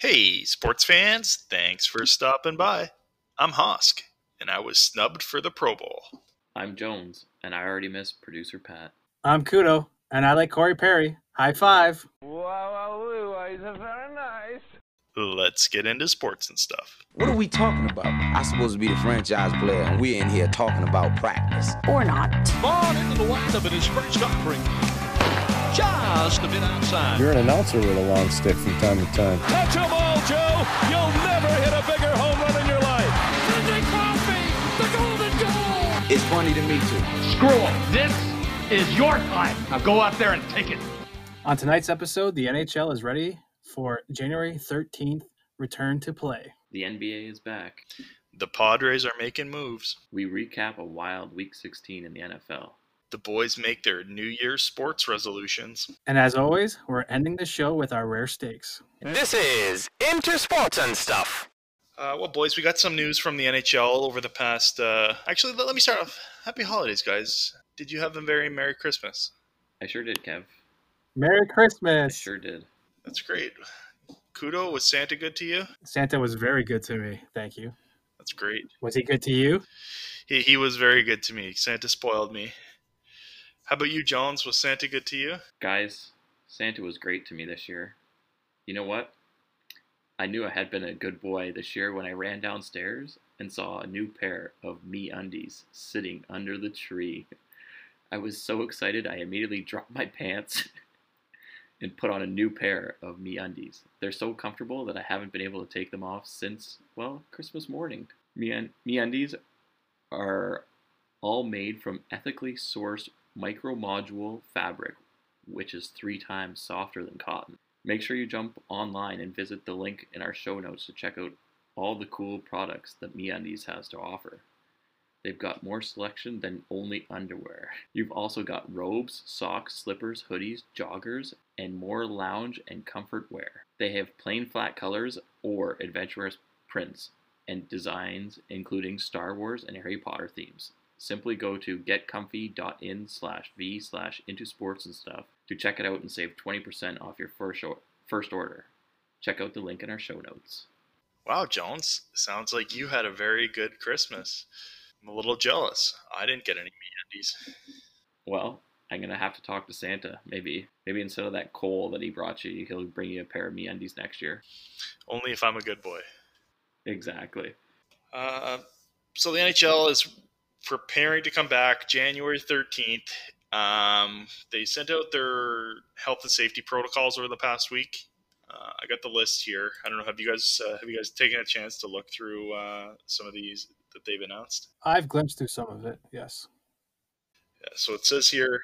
Hey, sports fans, thanks for stopping by. I'm Hosk, and I was snubbed for the Pro Bowl. I'm Jones, and I already missed producer Pat. I'm Kudo, and I like Corey Perry. High five. Wow, he's very nice. Let's get into sports and stuff. What are we talking about? I'm supposed to be the franchise player, and we're in here talking about practice. Or not. Ball into the windup in his first offering. Just a bit outside. You're an announcer with a long stick from time to time. Touch them all, Joe. You'll never hit a bigger home run in your life. Sidney Crosby, the golden goal. It's funny to me, too. Screw them. This is your time. Now go out there and take it. On tonight's episode, the NHL is ready for January 13th return to play. The NBA is back. The Padres are making moves. We recap a wild Week 16 in the NFL. The boys make their New Year's sports resolutions. And as always, we're ending the show with our rare steaks. This is Into Sports and Stuff. Uh, well, boys, we got some news from the NHL over the past. Uh, actually, let, let me start off. Happy holidays, guys. Did you have a very Merry Christmas? I sure did, Kev. Merry I Christmas. sure did. That's great. Kudo, was Santa good to you? Santa was very good to me. Thank you. That's great. Was he good to you? He, he was very good to me. Santa spoiled me. How about you, Jones? Was Santa good to you? Guys, Santa was great to me this year. You know what? I knew I had been a good boy this year when I ran downstairs and saw a new pair of me undies sitting under the tree. I was so excited I immediately dropped my pants and put on a new pair of me undies. They're so comfortable that I haven't been able to take them off since, well, Christmas morning. Me, me undies are all made from ethically sourced MicroModal fabric, which is three times softer than cotton. Make sure you jump online and visit the link in our show notes to check out all the cool products that MeUndies has to offer. They've got more selection than only underwear. You've also got robes, socks, slippers, hoodies, joggers, and more lounge and comfort wear. They have plain flat colors or adventurous prints and designs including Star Wars and Harry Potter themes. Simply go to getcomfy.in slash v slash into sports and stuff to check it out and save 20% off your first, or- first order. Check out the link in our show notes. Wow, Jones. Sounds like you had a very good Christmas. I'm a little jealous. I didn't get any MeUndies. Well, I'm gonna have to talk to Santa. Maybe, maybe instead of that coal that he brought you, he'll bring you a pair of MeUndies next year. Only if I'm a good boy. Exactly. Uh, so the NHL is preparing to come back January 13th. Um, they sent out their health and safety protocols over the past week. Uh, I got the list here. I don't know. Have you guys uh, have you guys taken a chance to look through uh, some of these that they've announced? I've glimpsed through some of it, yes. Yeah, so it says here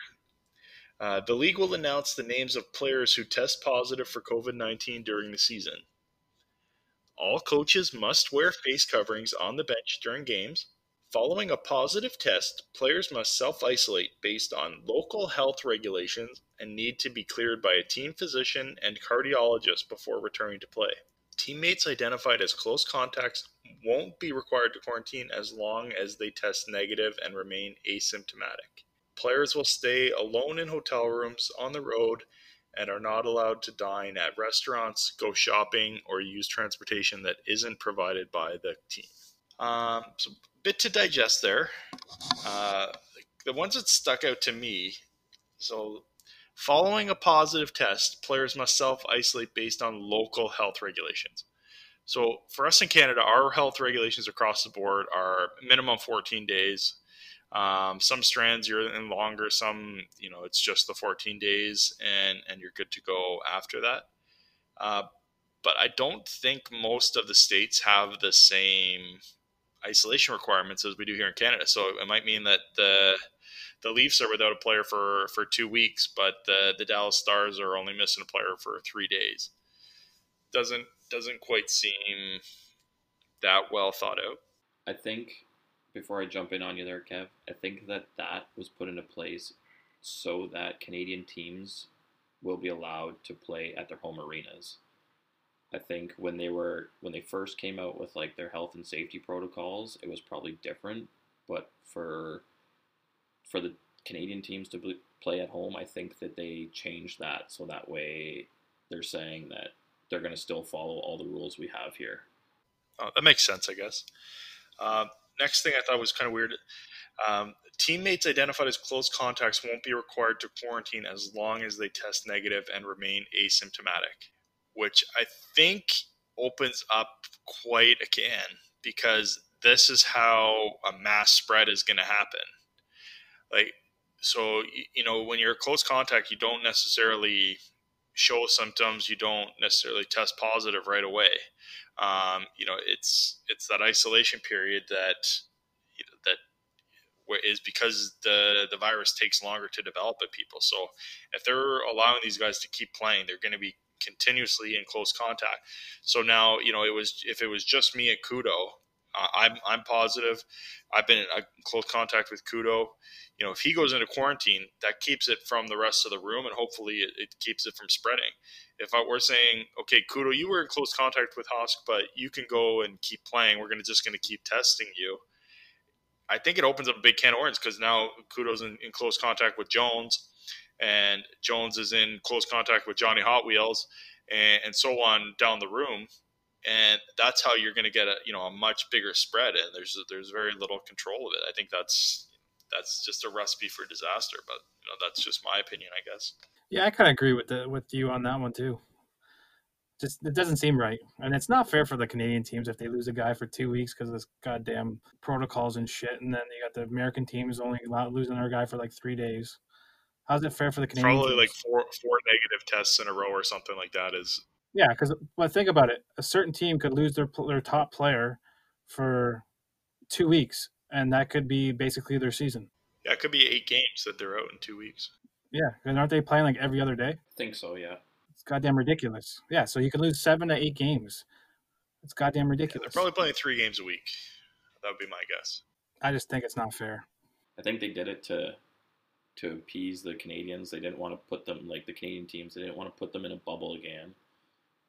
uh, the league will announce the names of players who test positive for COVID 19 during the season. All coaches must wear face coverings on the bench during games. Following a positive test, players must self isolate based on local health regulations and need to be cleared by a team physician and cardiologist before returning to play. Teammates identified as close contacts won't be required to quarantine as long as they test negative and remain asymptomatic. Players will stay alone in hotel rooms on the road and are not allowed to dine at restaurants, go shopping, or use transportation that isn't provided by the team. Um, so, bit to digest there. Uh, the ones that stuck out to me. So, following a positive test, players must self isolate based on local health regulations. So, for us in Canada, our health regulations across the board are minimum 14 days. Um, some strands you're in longer, some you know it's just the 14 days, and and you're good to go after that. Uh, but I don't think most of the states have the same isolation requirements as we do here in Canada. So it might mean that the the Leafs are without a player for for two weeks, but the the Dallas Stars are only missing a player for three days. Doesn't doesn't quite seem that well thought out. I think before I jump in on you there, Kev, I think that that was put into place so that Canadian teams will be allowed to play at their home arenas. I think when they were when they first came out with like their health and safety protocols, it was probably different. But for for the Canadian teams to play at home, I think that they changed that so that way they're saying that they're going to still follow all the rules we have here. Oh, that makes sense, I guess. Uh, next thing I thought was kind of weird. Um, teammates identified as close contacts won't be required to quarantine as long as they test negative and remain asymptomatic, which I think opens up quite a can because this is how a mass spread is going to happen. Like, so, you know, when you're close contact, you don't necessarily show symptoms, you don't necessarily test positive right away. Um, you know, it's it's that isolation period that that is because the the virus takes longer to develop in people. So if they're allowing these guys to keep playing, they're going to be continuously in close contact. So now, you know, it was if it was just me and Kudo, uh, I'm I'm positive. I've been in close contact with Kudo. You know, if he goes into quarantine, that keeps it from the rest of the room, and hopefully it, it keeps it from spreading. If I were saying, okay, Kudo, you were in close contact with Hosk, but you can go and keep playing. We're gonna just gonna keep testing you. I think it opens up a big can of worms because now Kudo's in, in close contact with Jones and Jones is in close contact with Johnny Hot Wheels, and, and so on down the room, and that's how you're going to get a you know a much bigger spread, and there's there's very little control of it. I think that's that's just a recipe for disaster, but you know that's just my opinion, I guess. Yeah, I kind of agree with the with you on that one too. Just it doesn't seem right, and it's not fair for the Canadian teams if they lose a guy for two weeks because of this goddamn protocols and shit, and then you got the American teams only losing their guy for like three days. How's it fair for the Canadian? Probably teams? like four four negative tests in a row or something like that is. Yeah, because but think about it. A certain team could lose their their top player for two weeks, and that could be basically their season. Yeah, it could be eight games that they're out in two weeks. Yeah, and aren't they playing like every other day? I think so. Yeah. It's goddamn ridiculous. Yeah, so you could lose seven to eight games. It's goddamn ridiculous. Yeah, they're probably playing three games a week. That would be my guess. I just think it's not fair. I think they did it to to appease the Canadians. They didn't want to put them like the Canadian teams. They didn't want to put them in a bubble again.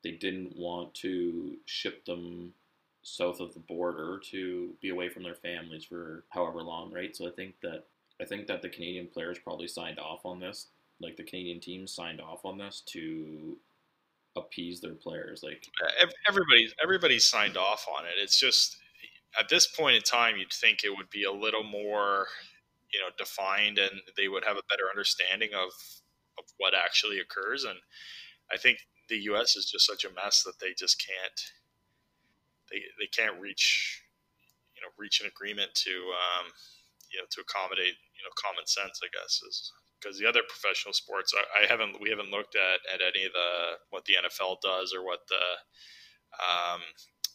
They didn't want to ship them south of the border to be away from their families for however long, right? So I think that I think that the Canadian players probably signed off on this. Like the Canadian teams signed off on this to appease their players. Like everybody's everybody's signed off on it. It's just at this point in time, you'd think it would be a little more you know defined and they would have a better understanding of of what actually occurs. And i think the us is just such a mess that they just can't they, they can't reach you know reach an agreement to um, you know to accommodate you know common sense i guess is because the other professional sports I, I, haven't we haven't looked at at any of the what the nfl does or what the um,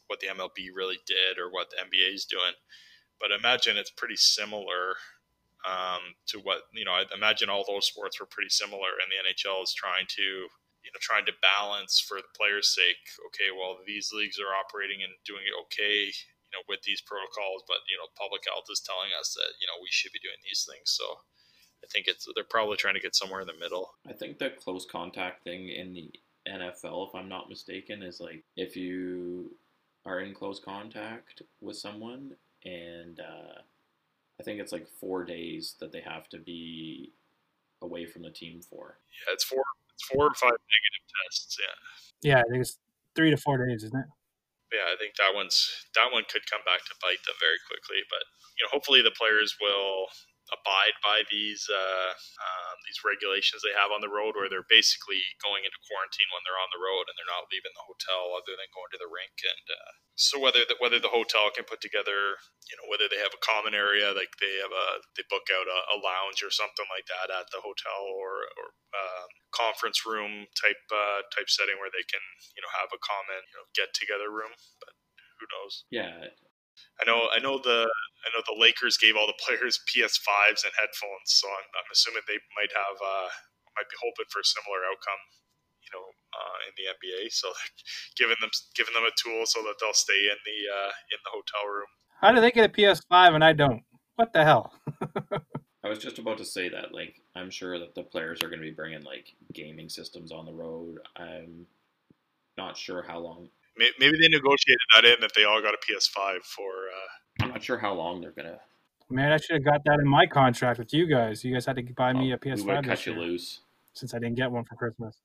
what the mlb really did or what the nba is doing. But imagine it's pretty similar um, to what you know. I imagine all those sports were pretty similar, and the NHL is trying to you know trying to balance for the players' sake. Okay, well these leagues are operating and doing it okay, you know, with these protocols, but you know, public health is telling us that you know we should be doing these things. So I think it's they're probably trying to get somewhere in the middle. I think the close contact thing in the NFL, if I'm not mistaken, is like if you are in close contact with someone and uh, I think it's like four days that they have to be away from the team for. Yeah, it's four. It's four or five negative tests. Yeah. Yeah, I think it's three to four days, isn't it? Yeah, I think that one's that one could come back to bite them very quickly. But you know, hopefully the players will abide by these uh, um, these regulations they have on the road, where they're basically going into quarantine when they're on the road and they're not leaving the hotel other than going to the rink and uh, so whether the, whether the hotel can put together, you know, whether they have a common area, like they have a they book out a, a lounge or something like that at the hotel, or or um, conference room type uh, type setting where they can you know have a common you know get together room. But who knows? Yeah, I know I know the I know the Lakers gave all the players PS5s and headphones, so I'm, I'm assuming they might have uh, might be hoping for a similar outcome you know, uh, in the NBA. So giving them giving them a tool so that they'll stay in the uh, in the hotel room. How do they get a PS5 and I don't? What the hell? I was just about to say that. Like, I'm sure that the players are going to be bringing like gaming systems on the road. I'm not sure how long. Maybe they negotiated that in that they all got a PS5 for. Uh... I'm not sure how long they're gonna. Man, I should have got that in my contract with you guys. You guys had to buy me a PS5. We cut you loose since I didn't get one for Christmas.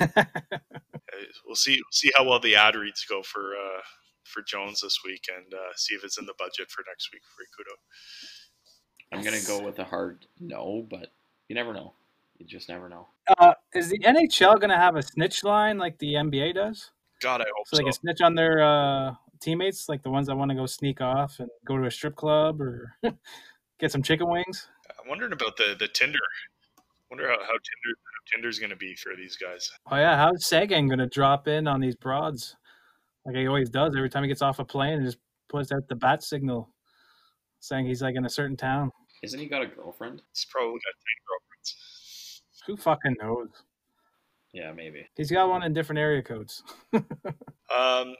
we'll see. We'll see how well the ad reads go for uh, for Jones this week, and uh, see if it's in the budget for next week for Ikuto. I'm gonna go with a hard no, but you never know. You just never know. Uh, is the NHL going to have a snitch line like the NBA does? God, I hope so. They can snitch on their uh, teammates, like the ones that want to go sneak off and go to a strip club or get some chicken wings. I'm wondering about the the Tinder. wonder how, how Tinder how Tinder's going to be for these guys. Oh yeah, how's Seguin going to drop in on these broads like he always does every time he gets off a plane and just puts out the bat signal saying he's like in a certain town. Isn't he got a girlfriend? He's probably got ten girlfriends. Who fucking knows? Yeah, maybe. He's got one in different area codes. um,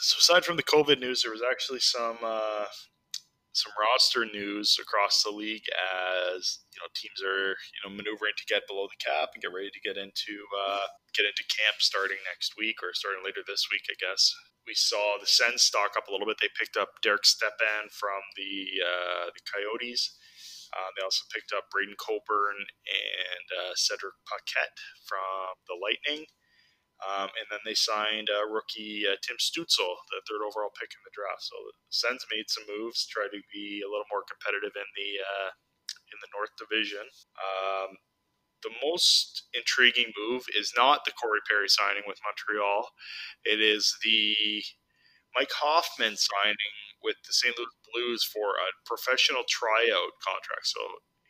so aside from the COVID news, there was actually some uh, some roster news across the league as you know teams are you know maneuvering to get below the cap and get ready to get into uh, get into camp starting next week or starting later this week, I guess. We saw the Sens stock up a little bit. They picked up Derek Stepan from the uh, the Coyotes. Uh, they also picked up Braydon Coburn and uh, Cedric Paquette from the Lightning. Um, and then they signed uh, rookie Tim Stützle, the third overall pick in the draft. So the Sens made some moves, try to be a little more competitive in the uh, in the North Division. Um, the most intriguing move is not the Corey Perry signing with Montreal. It is the Mike Hoffman signing with the St. Louis Blues for a professional tryout contract. So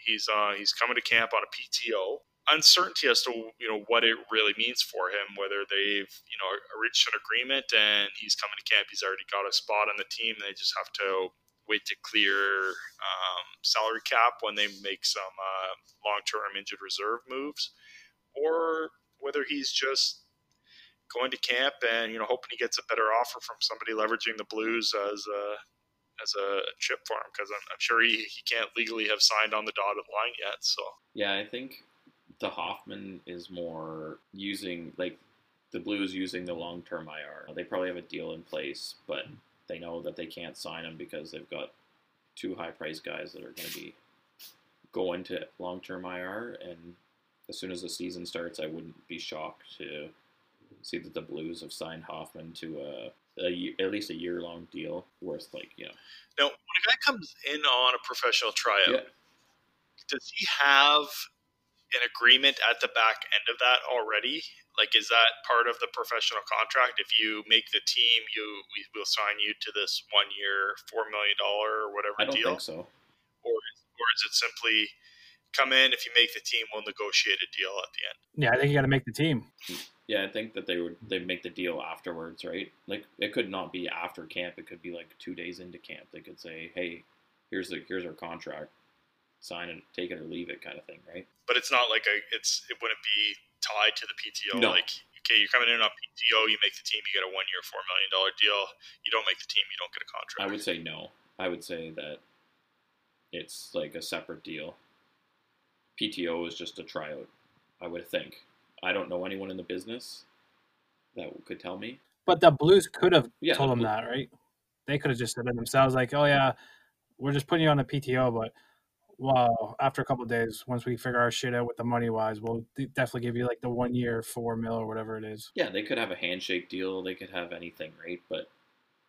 he's uh, he's coming to camp on a PTO uncertainty as to you know what it really means for him. Whether they've you know reached an agreement and he's coming to camp, he's already got a spot on the team. They just have to wait to clear um, salary cap when they make some uh, long-term injured reserve moves, or whether he's just going to camp and you know hoping he gets a better offer from somebody leveraging the Blues as a as a chip for him because I'm, I'm, sure he, he can't legally have signed on the dotted line yet. So yeah, I think the Hoffman is more using like the Blues using the long term IR. They probably have a deal in place, but they know that they can't sign him because they've got two high priced guys that are going to be going to long term IR. And as soon as the season starts, I wouldn't be shocked to see that the Blues have signed Hoffman to a, a year, at least a year long deal worth like you know. Now, when a guy comes in on a professional tryout, yeah. does he have an agreement at the back end of that already? Like, is that part of the professional contract? If you make the team, you we will sign you to this one year, four million dollar or whatever deal. I don't deal. think so. Or or is it simply come in if you make the team, we'll negotiate a deal at the end? Yeah, I think you got to make the team. Hmm. Yeah, I think that they would they make the deal afterwards, right? Like it could not be after camp. It could be like two days into camp. They could say, "Hey, here's the here's our contract sign it, take it or leave it kind of thing, right? But it's not like a it's it wouldn't be tied to the PTO. No. Like okay, you're coming in on PTO, you make the team, you get a one year, four million dollar deal. You don't make the team, you don't get a contract. I would say no. I would say that it's like a separate deal. PTO is just a tryout. I would think. I don't know anyone in the business that could tell me. But the Blues could have Yeah, told the them that, right? They could have just said it themselves, like, "Oh yeah, we're just putting you on the PTO, but well, after a couple of days, once we figure our shit out with the money wise, we'll definitely give you like the one year four mil or whatever it is." Yeah, they could have a handshake deal. They could have anything, right? But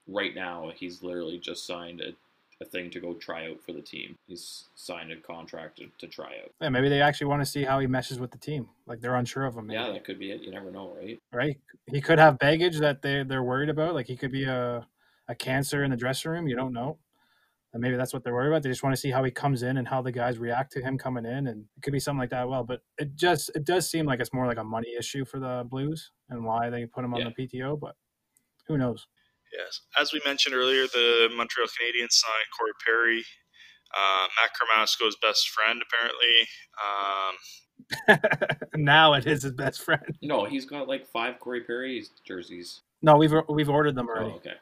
right now, he's literally just signed a, a thing to go try out for the team. He's signed a contract to, to try out. Yeah, maybe they actually want to see how he meshes with the team. Like they're unsure of him. Maybe, Yeah, that could be it. You never know, right? right? He could have baggage that they they're worried about. Like he could be a a cancer in the dressing room. You don't know. And maybe that's what they're worried about. They just want to see how he comes in and how the guys react to him coming in, and it could be something like that. Well, but it just it does seem like it's more like a money issue for the Blues and why they put him on Yeah. the PTO. But who knows? Yes. As we mentioned earlier, the Montreal Canadiens signed Corey Perry, uh, Matt Carmasco's best friend, apparently. Um, now it is his best friend. No, he's got like five Corey Perry jerseys. No, we've we've ordered them Oh, already. okay.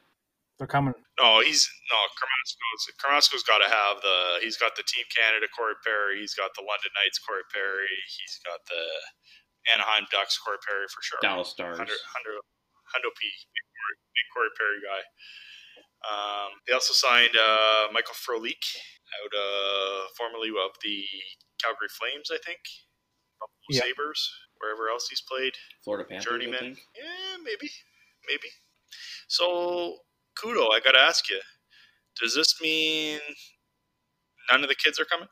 They're coming. no, he's no Carmasco's. Carmasco's got to have the. He's got the Team Canada Corey Perry. He's got the London Knights Corey Perry. He's got the Anaheim Ducks Corey Perry for sure. Dallas Stars. Hundo, Hundo, Hundo P, big Corey, big Corey Perry guy. Um, they also signed uh, Michael Frolik out uh, formerly of the Calgary Flames, I think, Buffalo Yeah. Sabres, wherever else he's played. Florida Panthers, I Journeyman. think. Yeah, maybe, maybe. So, Kudo, I gotta ask you: Does this mean none of the kids are coming?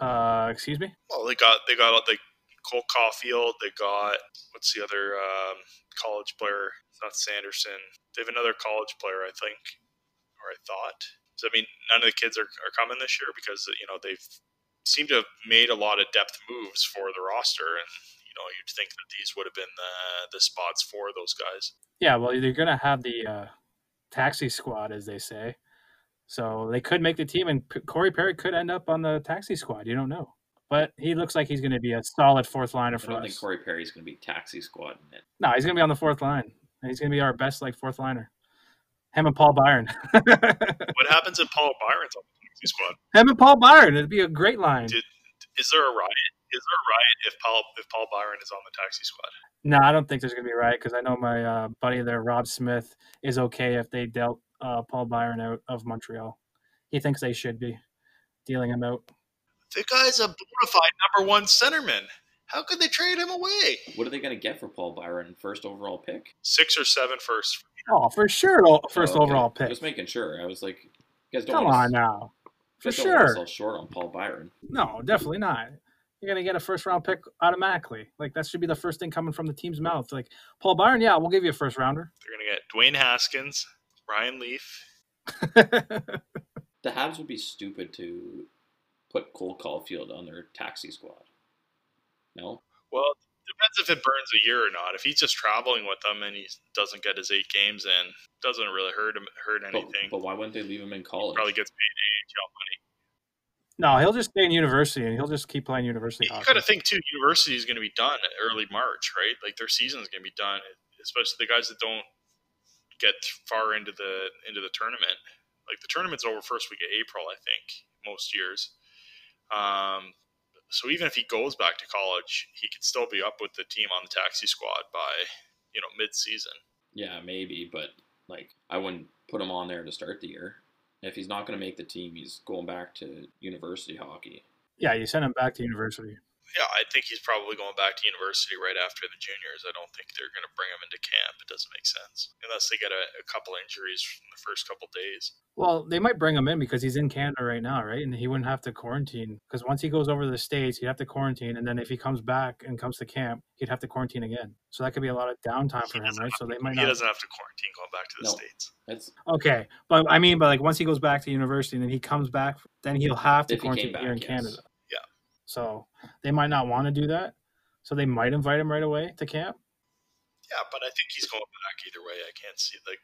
Uh, excuse me. Well, they got they got like Cole Caufield. They got what's the other um, college player? It's not Sanderson. They have another college player, I think, or I thought. So I mean, none of the kids are, are coming this year because you know they've seemed to have made a lot of depth moves for the roster, and you know you'd think that these would have been the the spots for those guys. Yeah, well, they're gonna have the uh, taxi squad, as they say. So they could make the team, and P- Corey Perry could end up on the taxi squad. You don't know, but he looks like he's going to be a solid fourth liner for. I don't us. think Corey Perry's going to be taxi squad in it. No, he's going to be on the fourth line. And he's going to be our best like fourth liner. Him and Paul Byron. What happens if Paul Byron's on the taxi squad? Him and Paul Byron. It'd be a great line. Did, is there a riot? Is there a riot if Paul if Paul Byron is on the taxi squad? No, I don't think there's going to be a riot because I know my uh, buddy there, Rob Smith, is okay if they dealt uh, Paul Byron out of Montreal. He thinks they should be dealing him out. The guy's a bona fide number one centerman. How could they trade him away? What are they going to get for Paul Byron? First overall pick? Six or seven first. Oh, for sure, the first Oh, okay. overall pick. Just making sure. I was like, you guys don't Come want on to, now. For you guys don't want to sure. sell short on Paul Byron. No, definitely not. You're gonna get a first round pick automatically. Like that should be the first thing coming from the team's mouth. Like Paul Byron, yeah, we'll give you a first rounder. They're gonna get Dwayne Haskins, Ryan Leaf. The Habs would be stupid to put Cole Caufield on their taxi squad. No? Well, depends if it burns a year or not. If he's just traveling with them and he doesn't get his eight games in, doesn't really hurt him hurt anything. but why wouldn't they leave him in college? Probably gets paid AHL money. no, he'll just stay in university and he'll just keep playing university You hockey. got to think too. University is going to be done early March, right? Like their season is going to be done, especially the guys that don't get far into the into the tournament. Like the tournament's over first week of April, I think, most years. Um, so even if he goes back to college, he could still be up with the team on the taxi squad by you know mid season. Yeah, maybe, but like I wouldn't put him on there to start the year. If he's not going to make the team, he's going back to university hockey. Yeah, you send him back to university. Yeah, I think he's probably going back to university right after the juniors. I don't think they're going to bring him into camp. It doesn't make sense unless they get a, a couple injuries from the first couple days. Well, they might bring him in because he's in Canada right now, right? And he wouldn't have to quarantine because once he goes over to the states, he'd have to quarantine, and then if he comes back and comes to camp, he'd have to quarantine again. So that could be a lot of downtime for him, right? So they might He not. doesn't have to quarantine going back to the No. states. That's Okay, but I mean, but like once he goes back to university and then he comes back, then he'll have to If he quarantine back, here in yes. Canada. So they might not want to do that. So they might invite him right away to camp. Yeah, but I think he's going back either way. I can't see like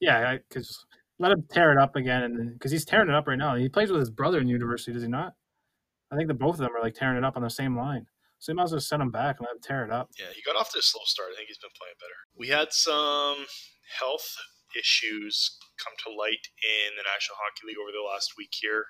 Yeah, because let him tear it up again, and because he's tearing it up right now. He plays with his brother in university, does he not? I think the both of them are like tearing it up on the same line. So you might as well send him back and let him tear it up. yeah, he got off to a slow start. I think he's been playing better. We had some health issues come to light in the National Hockey League over the last week here.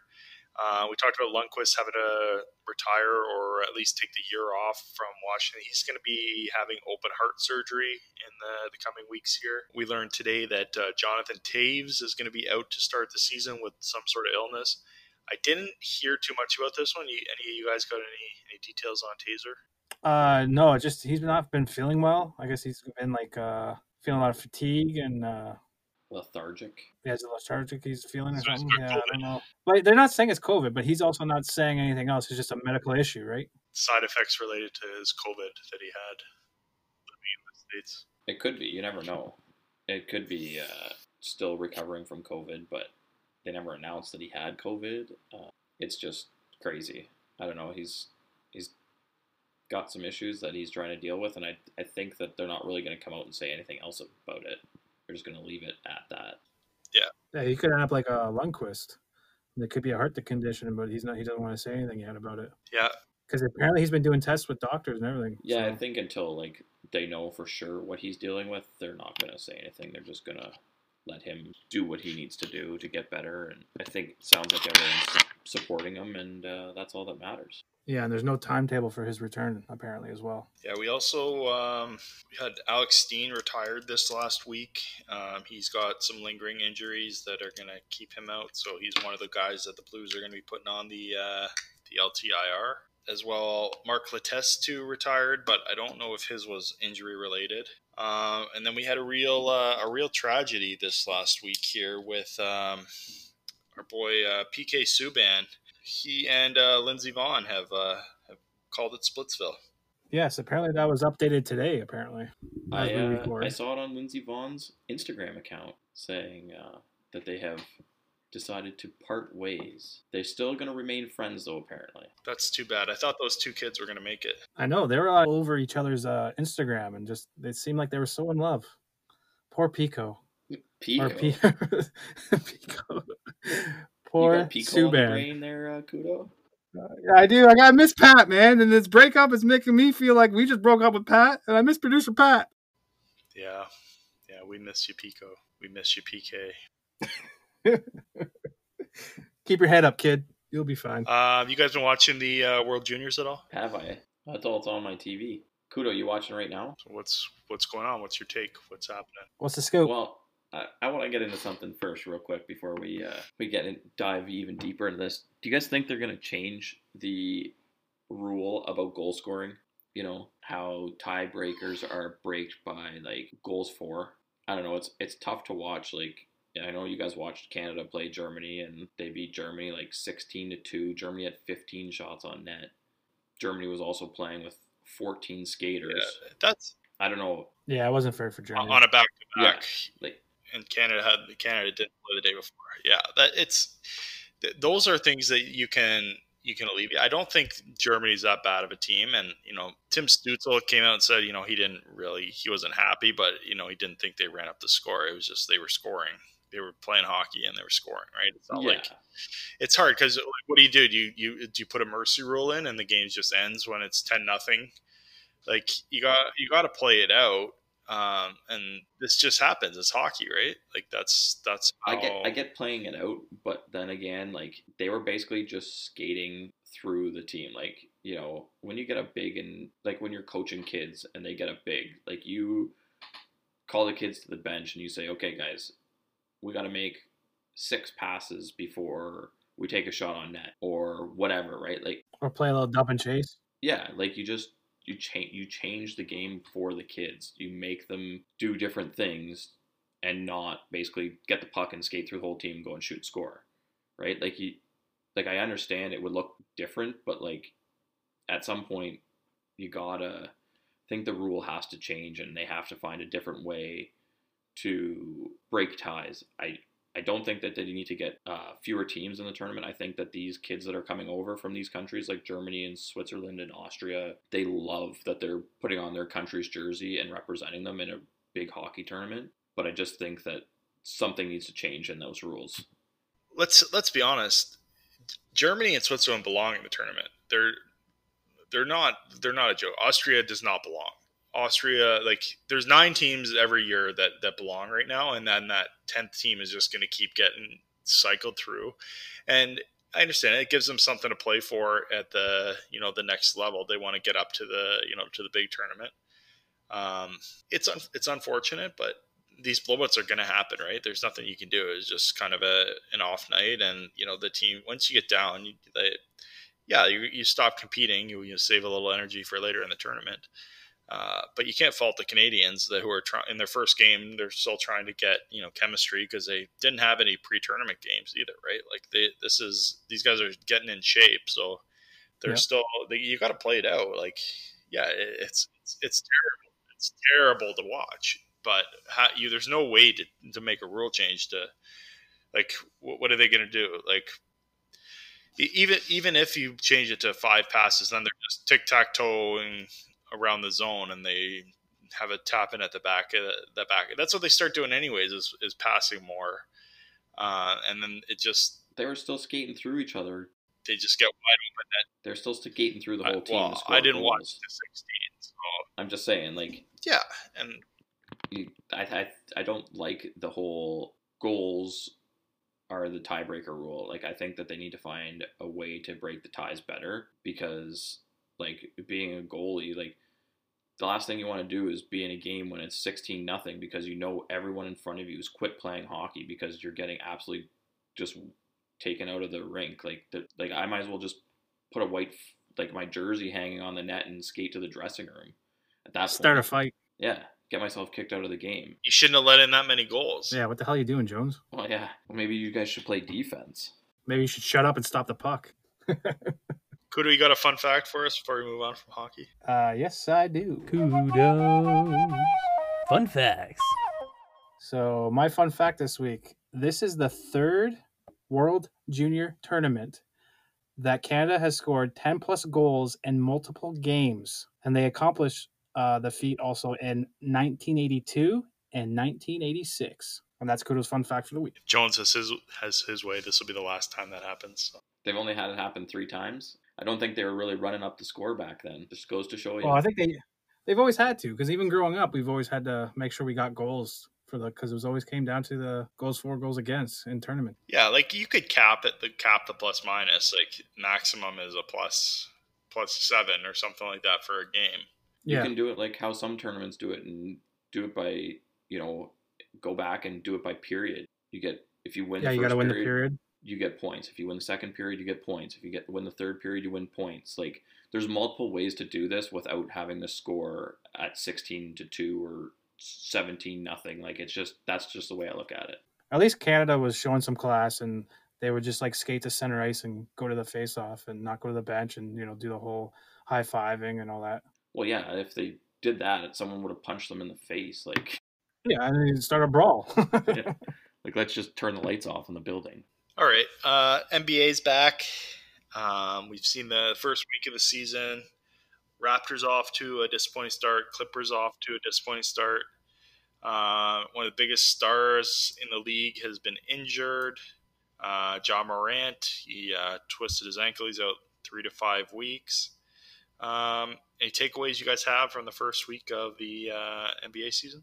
Uh, we talked about Lundqvist having to retire or at least take the year off from Washington. He's going to be having open heart surgery in the, the coming weeks here. We learned today that uh, Jonathan Toews is going to be out to start the season with some sort of illness. I didn't hear too much about this one. You, any of you guys got any, any details on Taser? Uh, no, just he's not been feeling well. I guess he's been like uh feeling a lot of fatigue and uh lethargic. He has a lethargic he's feeling or it's something. not Yeah, I don't know. But they're not saying it's COVID, but he's also not saying anything else. It's just a medical issue, right? Side effects related to his COVID that he had in the States. It could be. You never know. It could be uh, still recovering from COVID, but they never announced that he had COVID. Uh, it's just crazy. I don't know. He's he's got some issues that he's trying to deal with, and I I think that they're not really going to come out and say anything else about it. They're just going to leave it at that. Yeah, he could end up like a Lundqvist. It could be a heart condition, but he's not. He doesn't want to say anything yet about it Yeah, because apparently he's been doing tests with doctors and everything. Yeah, I think until like they know for sure what he's dealing with, they're not going to say anything. They're just going to let him do what he needs to do to get better. And I think it sounds like everyone's supporting him, and uh, that's all that matters. Yeah, and there's no timetable for his return apparently as well. yeah. We also um, we had Alex Steen retired this last week. Um, he's got some lingering injuries that are going to keep him out. So he's one of the guys that the Blues are going to be putting on the uh, the LTIR. as well. Mark Letestu retired, but I don't know if his was injury related. Um, and then we had a real uh, a real tragedy this last week here with um, our boy uh, PK Subban. He and uh, Lindsey Vonn have, uh, have called it Splitsville. Yes, apparently that was updated today. Apparently, I, uh, I saw it on Lindsey Vonn's Instagram account saying uh, that they have decided to part ways. They're still going to remain friends, though. Apparently, that's too bad. I thought those two kids were going to make it. I know they were all over each other's uh, Instagram, and just it seemed like they were so in love. Poor Pico. Pico. Or P- Pico. Poor Subban. there, uh, Kudo. Uh, yeah, I do. I got miss Pat, man, and this breakup is making me feel like we just broke up with Pat, and I miss producer Pat. Yeah, yeah, we miss you, Pico. We miss you, PK. Keep your head up, kid. You'll be fine. Uh, you guys been watching the uh, World Juniors at all? Have I? That's all. It's on my TV. Kudo, you watching right now? So what's what's going on? What's your take? What's happening? What's the scoop? Well, I, I want to get into something first, real quick, before we uh, we get in, dive even deeper into this. Do you guys think they're going to change the rule about goal scoring? You know how tiebreakers are braked by like goals for. I don't know. It's it's tough to watch. Like I know you guys watched Canada play Germany, and they beat Germany like sixteen to two. Germany had fifteen shots on net. Germany was also playing with fourteen skaters. Yeah, that's I don't know. Yeah, it wasn't fair for Germany on a back to back. Like and Canada had Canada didn't play the day before. Yeah, that it's those are things that you can you can alleviate. I don't think Germany's that bad of a team, and you know Tim Stützle came out and said you know he didn't really he wasn't happy, but you know he didn't think they ran up the score. It was just they were scoring. They were playing hockey and they were scoring. Right? It's not yeah. like it's hard because like, what do you do? Do you, you do you put a mercy rule in and the game just ends when it's ten nothing? Like you got you got to play it out um, and this just happens. It's hockey, right? Like that's that's. How... I get I get playing it out, but then again, like they were basically just skating through the team. Like you know, when you get a big and like when you're coaching kids and they get a big, like you call the kids to the bench and you say, okay, guys, we got to make six passes before we take a shot on net or whatever, right? Like or play a little dump and chase. Yeah, like you just you change you change the game for the kids. You make them do different things and not basically get the puck and skate through the whole team, go and shoot, score. Right? Like you like I understand it would look different, but like at some point you gotta think the rule has to change and they have to find a different way to break ties. I I don't think that they need to get uh, fewer teams in the tournament. I think that these kids that are coming over from these countries like Germany and Switzerland and Austria, they love that they're putting on their country's jersey and representing them in a big hockey tournament. But I just think that something needs to change in those rules. Let's let's be honest. Germany and Switzerland belong in the tournament. They're they're not they're not a joke. Austria does not belong. Austria, like there's nine teams every year that that belong right now, and then that tenth team is just going to keep getting cycled through. And I understand it. gives them something to play for at the you know the next level. They want to get up to the you know to the big tournament. Um, it's un- it's unfortunate, but these blowouts are going to happen, right? There's nothing you can do. It's just kind of a an off night, and you know the team once you get down, you, they, yeah, you, you stop competing. You, you save a little energy for later in the tournament. Uh, but you can't fault the Canadians that who are trying in their first game. They're still trying to get you know chemistry because they didn't have any pre-tournament games either, right? Like they, this is these guys are getting in shape, so they're still they, you got to play it out. Like yeah, it, it's, it's it's terrible. It's terrible to watch, but how, you there's no way to to make a rule change to like what, what are they going to do? Like even even if you change it to five passes, then they're just tic tac toeing around the zone and they have a tap in at the back of the, the back. That's what they start doing anyways is, is passing more. Uh, and then it just they were still skating through each other. They just get wide open. Net. They're still skating through the whole team. Well, I didn't goals. watch the 16. So. I'm just saying, like yeah, and you, I, I I don't like the whole goals are the tiebreaker rule. Like I think that they need to find a way to break the ties better because like being a goalie, like the last thing you want to do is be in a game when it's 16 nothing because you know everyone in front of you is quit playing hockey because you're getting absolutely just taken out of the rink. Like the, like I might as well just put a white like my jersey hanging on the net and skate to the dressing room. At that Start point, a fight. yeah, get myself kicked out of the game. You shouldn't have let in that many goals. Yeah, what the hell are you doing, Jones? Well, yeah, well, maybe you guys should play defense. Maybe you should shut up and stop the puck. Kudo, you got a fun fact for us before we move on from hockey? Uh, yes, I do. Kudos. Fun facts. So, my fun fact this week this is the third World Junior Tournament that Canada has scored 10 plus goals in multiple games. And they accomplished uh, the feat also in 1982 and 1986. And that's Kudo's fun fact for the week. If Jones has his has his way, this will be the last time that happens. So. They've only had it happen three times. I don't think they were really running up the score back then. Just goes to show you. Well, I think they they've always had to because even growing up, we've always had to make sure we got goals for the because it was always came down to the goals for, goals against in tournament. Yeah, like you could cap it, the cap the plus minus. Like maximum is a plus plus seven or something like that for a game. you Yeah, can do it like how some tournaments do it and do it by you know go back and do it by period you get if you win yeah, the you got first to win the period, period. You get points if you win the second period you get points if you get win the third period you win points like there's multiple ways to do this without having the score at 16 to 2 or 17 nothing like it's just that's just the way i look at it At least Canada was showing some class and they would just like skate to center ice and go to the face off and not go to the bench and you know do the whole high fiving and all that. well yeah if they did that someone would have punched them in the face like Yeah, and start a brawl. yeah. like let's just turn the lights off in the building All right, uh, NBA's back. Um, we've seen the first week of the season. Raptors off to a disappointing start. Clippers off to a disappointing start. Uh, one of the biggest stars in the league has been injured. Uh, Ja Morant, he uh, twisted his ankle. He's out three to five weeks. Um, any takeaways you guys have from the first week of the uh, NBA season?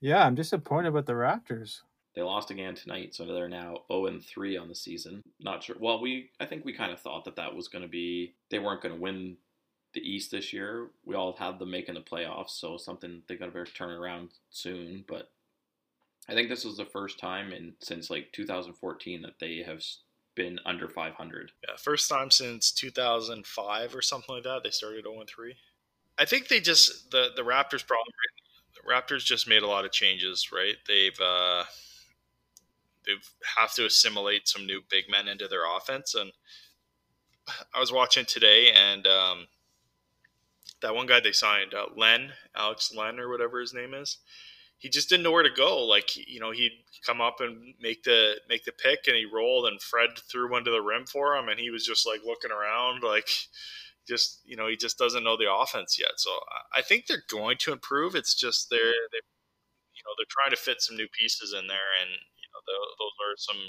yeah, I'm disappointed with the Raptors. They lost again tonight, so they're now 0 and 3 on the season. Not sure. Well, we I think we kind of thought that that was going to be they weren't going to win the East this year. We all had them making the playoffs, so something they got to turn around soon. But I think this was the first time in since like 2014 that they have been under 500. Yeah, first time since 2005 or something like that. They started 0 3. I think they just the the Raptors problem. The Raptors just made a lot of changes, right? They've uh, they've to assimilate some new big men into their offense, and I was watching today, and um, that one guy they signed, uh, Len, Alex Len, or whatever his name is. He just didn't know where to go. Like you know, he'd come up and make the make the pick, and he rolled, and Fred threw one to the rim for him, and he was just like looking around, like just you know, he just doesn't know the offense yet. So I- think they're going to improve. It's just they're they, you know, they're trying to fit some new pieces in there, and those are some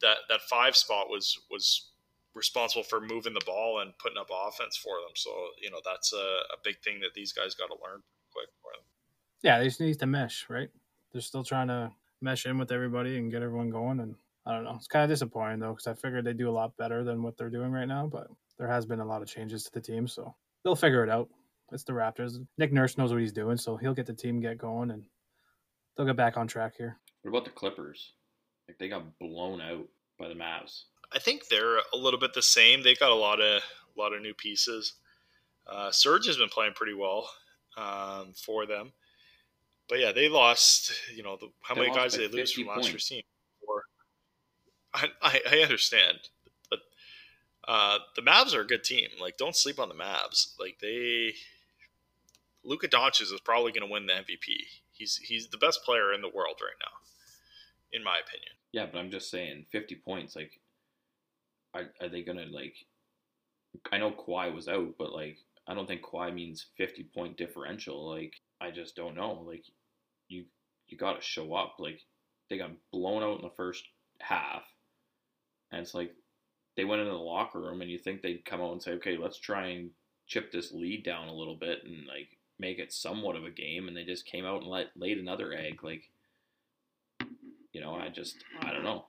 that that five spot was was responsible for moving the ball and putting up offense for them. So you know, that's a, a big thing that these guys got to learn quick for them. Yeah, they just need to mesh, right? They're still trying to mesh in with everybody and get everyone going. And I don't know. It's kind of disappointing though, because I figured they'd do a lot better than what they're doing right now. But there has been a lot of changes to the team, so they'll figure it out. It's the Raptors. Nick Nurse knows what he's doing, so he'll get the team get going and they'll get back on track here. What about the Clippers? Like they got blown out by the Mavs. I think they're a little bit the same. They've got a lot of a lot of new pieces. Uh, Serge has been playing pretty well um, for them, but yeah, they lost. You know, the, how They many guys did they lose 50 from last year's team? Four. I, I I understand, but uh, the Mavs are a good team. Like, don't sleep on the Mavs. Like they, Luka Doncic is probably going to win the MVP. He's he's the best player in the world right now, in my opinion. Yeah, but I'm just saying, 50 points. Like, are, are they gonna like? I know Kawhi was out, but like, I don't think Kawhi means 50 point differential. Like, I just don't know. Like, you you got to show up. Like, they got blown out in the first half, and it's like they went into the locker room, and you think they'd come out and say, okay, let's try and chip this lead down a little bit and like make it somewhat of a game, and they just came out and let laid another egg. Like, you know, I just I don't know.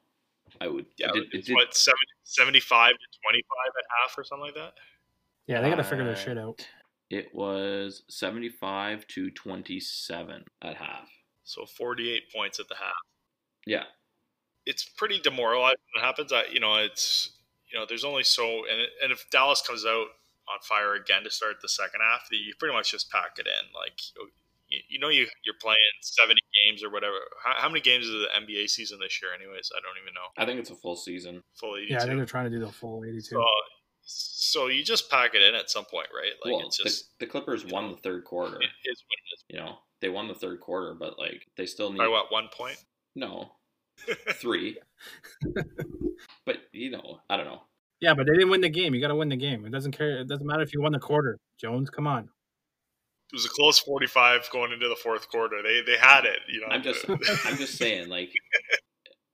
I would Yeah, it did- it it's did- what 70, 75 to 25 at half or something like that. Yeah, they got to figure their shit out. It was 75 to 27 at half. So 48 points at the half. Yeah. It's pretty demoralizing when it happens. I, you know, it's you know, there's only so, and and if Dallas comes out on fire again to start the second half, you pretty much just pack it in. Like you, you know, you you're playing 70 games or whatever. How, how, many games is the NBA season this year? Anyways, I don't even know. I think it's a full season. Full 82. Yeah, I think they're trying to do the full 82. So, so you just pack it in at some point, right? Like well, it's just the, the Clippers won know, the third quarter. It is what it is. You know, they won the third quarter, but like they still need. By what one point? No, three. but you know, I don't know. Yeah, but they didn't win the game. You got to win the game. It doesn't care. It doesn't matter if you won the quarter. Jones, come on. It was a close forty-five going into the fourth quarter. They they had it. You know. I'm just I'm just saying like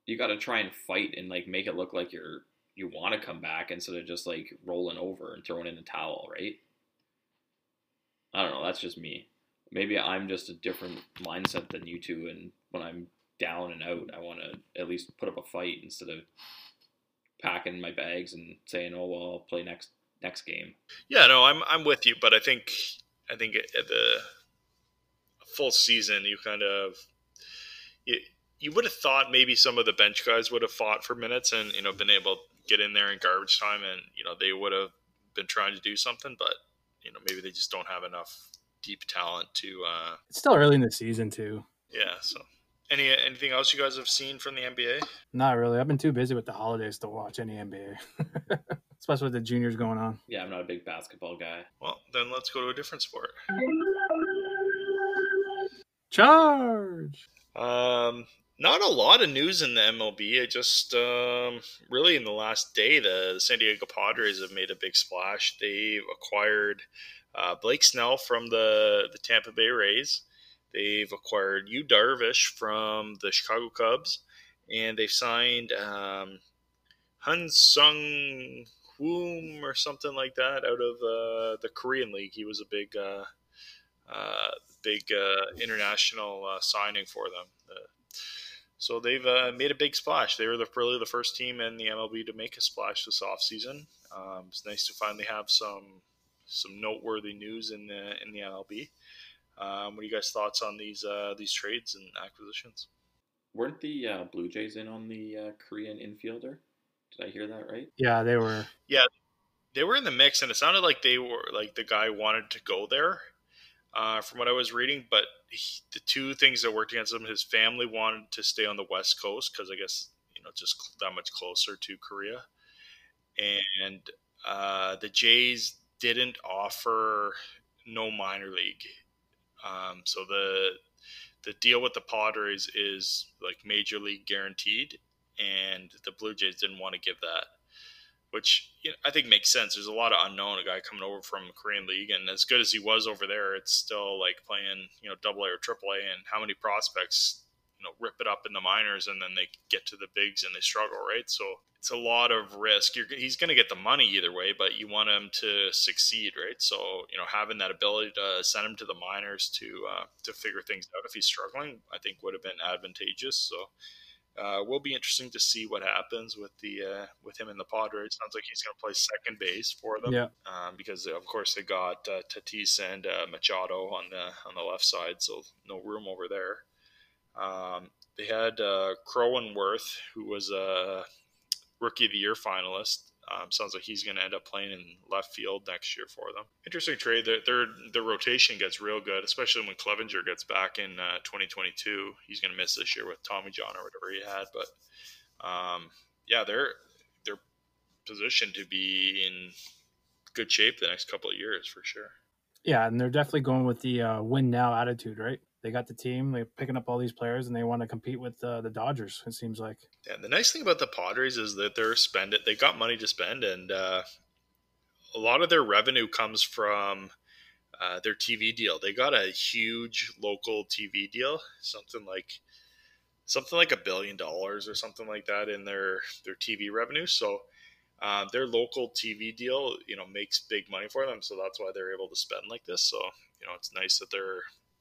you got to try and fight and like make it look like you're you want to come back instead of just like rolling over and throwing in the towel, right? I don't know. That's just me. Maybe I'm just a different mindset than you two, and when I'm down and out, I want to at least put up a fight instead of packing my bags and saying, "Oh well, I'll play next next game." Yeah, no, I'm I'm with you, but I think I think at the full season, you kind of you, you would have thought maybe some of the bench guys would have fought for minutes and you know been able to get in there in garbage time, and you know they would have been trying to do something, but you know maybe they just don't have enough deep talent to. uh It's still early in the season too. Yeah, so any anything else you guys have seen from the NBA? Not really. I've been too busy with the holidays to watch any NBA, especially with the juniors going on. Yeah, I'm not a big basketball guy. Well, then let's go to a different sport. Charge. Um, not a lot of news in the MLB. I just um, really in the last day, the, the, San Diego Padres have made a big splash. They've acquired uh, Blake Snell from the the Tampa Bay Rays. They've acquired Yu Darvish from the Chicago Cubs, and they've signed um, Hyun-Sung Hwang or something like that out of uh, the Korean League. He was a big, uh, uh, big uh, international uh, signing for them. so they've uh, made a big splash. They were the, really the first team in the MLB to make a splash this offseason. Um, it's nice to finally have some some noteworthy news in the in the MLB. Um, what are you guys' thoughts on these uh, these trades and acquisitions? Weren't the uh, Blue Jays in on the uh, Korean infielder? Did I hear that right? Yeah, they were. Yeah, they were in the mix, and it sounded like they were like the guy wanted to go there, uh, from what I was reading. But he, the two things that worked against him, his family wanted to stay on the West Coast because I guess you know just that much closer to Korea, and uh, the Jays didn't offer no minor league um, so the the deal with the Padres is like major league guaranteed, and the Blue Jays didn't want to give that, which you know, I think makes sense. There's a lot of unknown. A guy coming over from Korean League, and as good as he was over there, it's still like playing you know Double A or Triple A, and how many prospects you know rip it up in the minors, and then they get to the bigs and they struggle, right? So it's a lot of risk. You're, he's going to get the money either way, but you want him to succeed, right? So you know, having that ability to send him to the minors to uh, to figure things out if he's struggling, I think would have been advantageous. So. Uh, will be interesting to see what happens with the uh, with him in the Padres. Sounds like he's going to play second base for them. Yeah. Um, because of course they got uh, Tatis and uh, Machado on the on the left side, so no room over there. Um, they had uh, Cronenworth, who was a rookie of the year finalist. Um, sounds like he's going to end up playing in left field next year for them. Interesting trade. Their, their, their rotation gets real good, especially when Clevinger gets back in uh, 2022. He's going to miss this year with Tommy John or whatever he had. But um, yeah, they're they're positioned to be in good shape the next couple of years for sure. Yeah, and they're definitely going with the uh, win now attitude, right? They got the team. They're picking up all these players, and they want to compete with uh, the Dodgers. It seems like. Yeah, the nice thing about the Padres is that they're spend it. They got money to spend, and uh, a lot of their revenue comes from uh, their TV deal. They got a huge local TV deal, something like something like a billion dollars or something like that in their their TV revenue. So. Uh, their local TV deal, you know, makes big money for them, so that's why they're able to spend like this. So, you know, it's nice that they're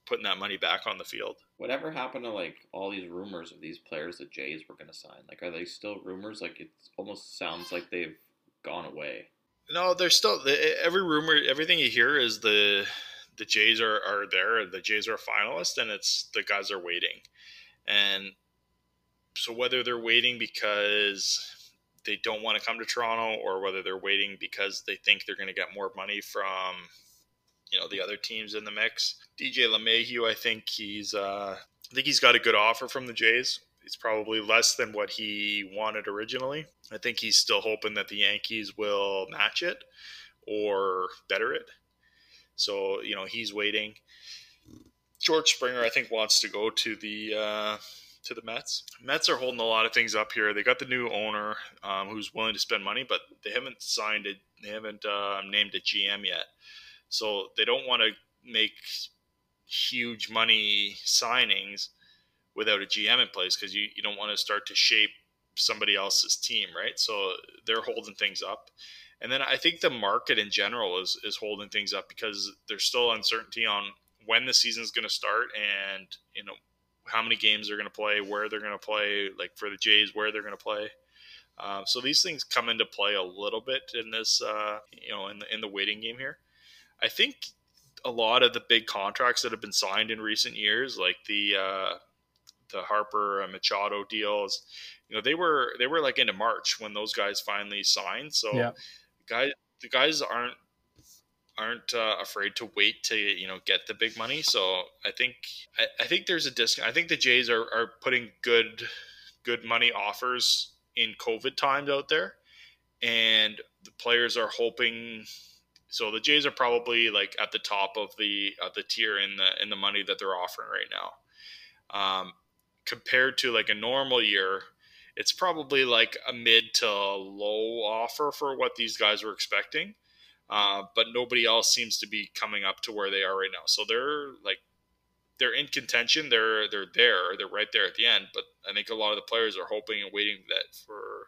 putting that money back on the field. Whatever happened to like all these rumors of these players that Jays were going to sign? Like, are they still rumors? Like, it almost sounds like they've gone away. No, they're still every rumor. Everything you hear is the the Jays are, are there. The Jays are a finalist, and it's the guys are waiting. And so whether they're waiting because they don't want to come to Toronto or whether they're waiting because they think they're going to get more money from you know the other teams in the mix. DJ LeMahieu, I think he's uh, I think he's got a good offer from the Jays. It's probably less than what he wanted originally. I think he's still hoping that the Yankees will match it or better it. So you know he's waiting. George Springer, I think, wants to go to the uh, to the Mets. Mets are holding a lot of things up here. They got the new owner um, who's willing to spend money, but they haven't signed it. They haven't uh, named a GM yet, so they don't want to make huge money signings without a GM in place because you, you don't want to start to shape somebody else's team, right? So they're holding things up. And then I think the market in general is, is holding things up because there's still uncertainty on when the season is going to start and, you know, how many games they're going to play, where they're going to play, like for the Jays, where they're going to play. Um, so these things come into play a little bit in this, uh, you know, in the, in the waiting game here. I think a lot of the big contracts that have been signed in recent years, like the uh, the Harper and Machado deals, you know, they were they were like into March when those guys finally signed. So, Yeah. guys, the guys aren't aren't uh, afraid to wait to you know get the big money. So I think I, I think there's a discount. I think the Jays are, are putting good good money offers in COVID times out there, and the players are hoping. So the Jays are probably like at the top of the of the tier in the in the money that they're offering right now. Um, compared to like a normal year, it's probably like a mid to low offer for what these guys were expecting. Uh, but nobody else seems to be coming up to where they are right now. So they're like they're in contention. They're they're there. They're right there at the end. But I think a lot of the players are hoping and waiting that for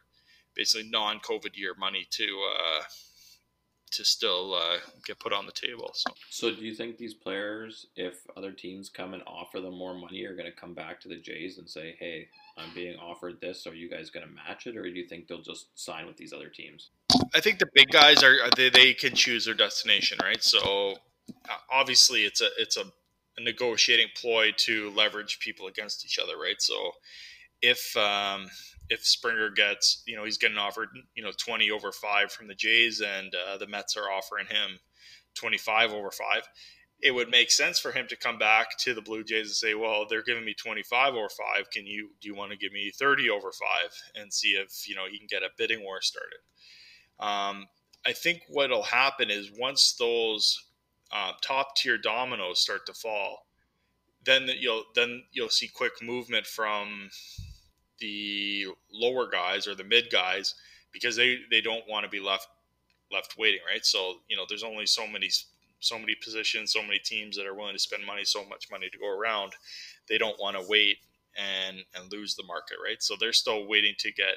basically non-COVID year money to uh, to still uh, get put on the table. So So do you think these players, if other teams come and offer them more money, are going to come back to the Jays and say, "Hey, I'm being offered this. Are you guys going to match it, or do you think they'll just sign with these other teams?" I think the big guys are they, they can choose their destination, right? So uh, obviously it's a it's a, a negotiating ploy to leverage people against each other, right? So if um, if Springer gets you know he's getting offered you know twenty over five from the Jays and uh, the Mets are offering him twenty five over five. It would make sense for him to come back to the Blue Jays and say, "Well, they're giving me 25 over five. Can you do you want to give me 30 over five and see if you know he can get a bidding war started?" Um, I think what'll happen is once those uh, top tier dominoes start to fall, then you'll then you'll see quick movement from the lower guys or the mid guys because they they don't want to be left left waiting, right? So you know, there's only so many so many positions, so many teams that are willing to spend money, so much money to go around. They don't want to wait and and lose the market, right? So they're still waiting to get.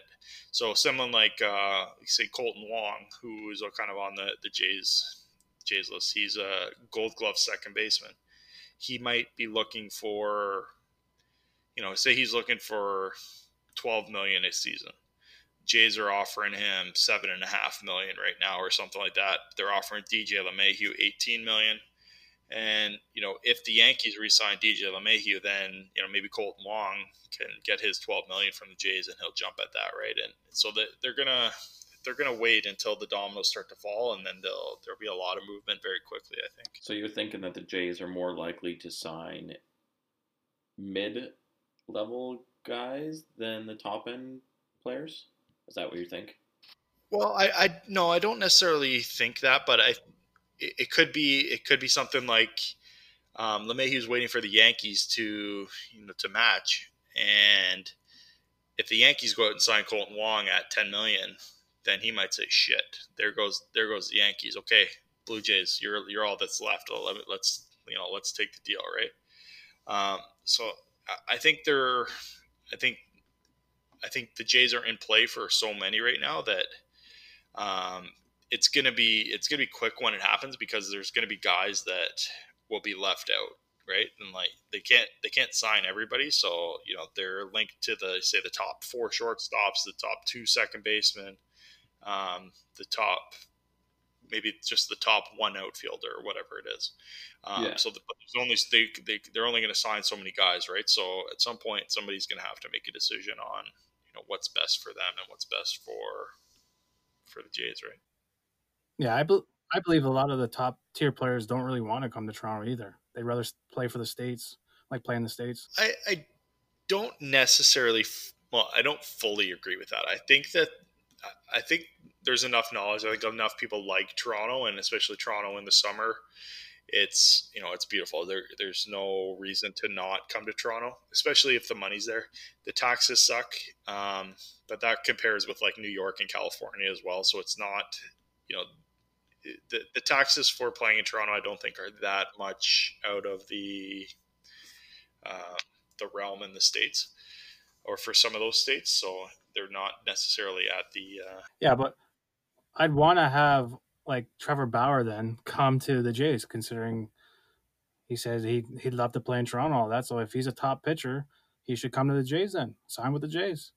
So someone like uh, say Kolten Wong, who is kind of on the the Jays Jays list, he's a Gold Glove second baseman. He might be looking for, you know, say he's looking for twelve million a season. Jays are offering him seven and a half million right now, or something like that. They're offering DJ LeMahieu eighteen million. And you know, if the Yankees re-sign DJ LeMahieu, then you know maybe Kolten Wong can get his 12 million from the Jays, and he'll jump at that, right? And so they're gonna they're gonna wait until the dominoes start to fall, and then they'll there'll be a lot of movement very quickly. I think. So you're thinking that the Jays are more likely to sign mid-level guys than the top end players? Is that what you think? Well, I, I no, I don't necessarily think that, but I it, it could be it could be something like um, LeMahieu's waiting for the Yankees to you know to match, and if the Yankees go out and sign Kolten Wong at ten million, then he might say, "Shit, there goes there goes the Yankees." Okay, Blue Jays, you're you're all that's left. Let's you know let's take the deal, right? Um, so I think they're I think I think the Jays are in play for so many right now that um, it's gonna be it's gonna be quick when it happens because there's gonna be guys that will be left out, right? And like they can't they can't sign everybody, so you know they're linked to the say the top four shortstops, the top two second basemen, um, the top maybe just the top one outfielder or whatever it is. Um, Yeah. So the, but there's only they, they they're only going to sign so many guys, right? So at some point somebody's going to have to make a decision on you know what's best for them and what's best for for the Jays, right? Yeah, I, be- I believe a lot of the top tier players don't really want to come to Toronto either. They'd rather play for the states, like play in the states. I, I don't necessarily. F- well, I don't fully agree with that. I think that I think there's enough knowledge. I think enough people like Toronto, and especially Toronto in the summer. It's you know it's beautiful. There, there's no reason to not come to Toronto, especially if the money's there. The taxes suck, um, but that compares with like New York and California as well. So it's not you know the, the taxes for playing in Toronto, I don't think are that much out of the uh, the realm in the states, or for some of those states. So they're not necessarily at the. Uh... Yeah, but I'd want to have like Trevor Bauer then come to the Jays, considering he says he he'd love to play in Toronto. All that. So if he's a top pitcher, he should come to the Jays then. Sign with the Jays.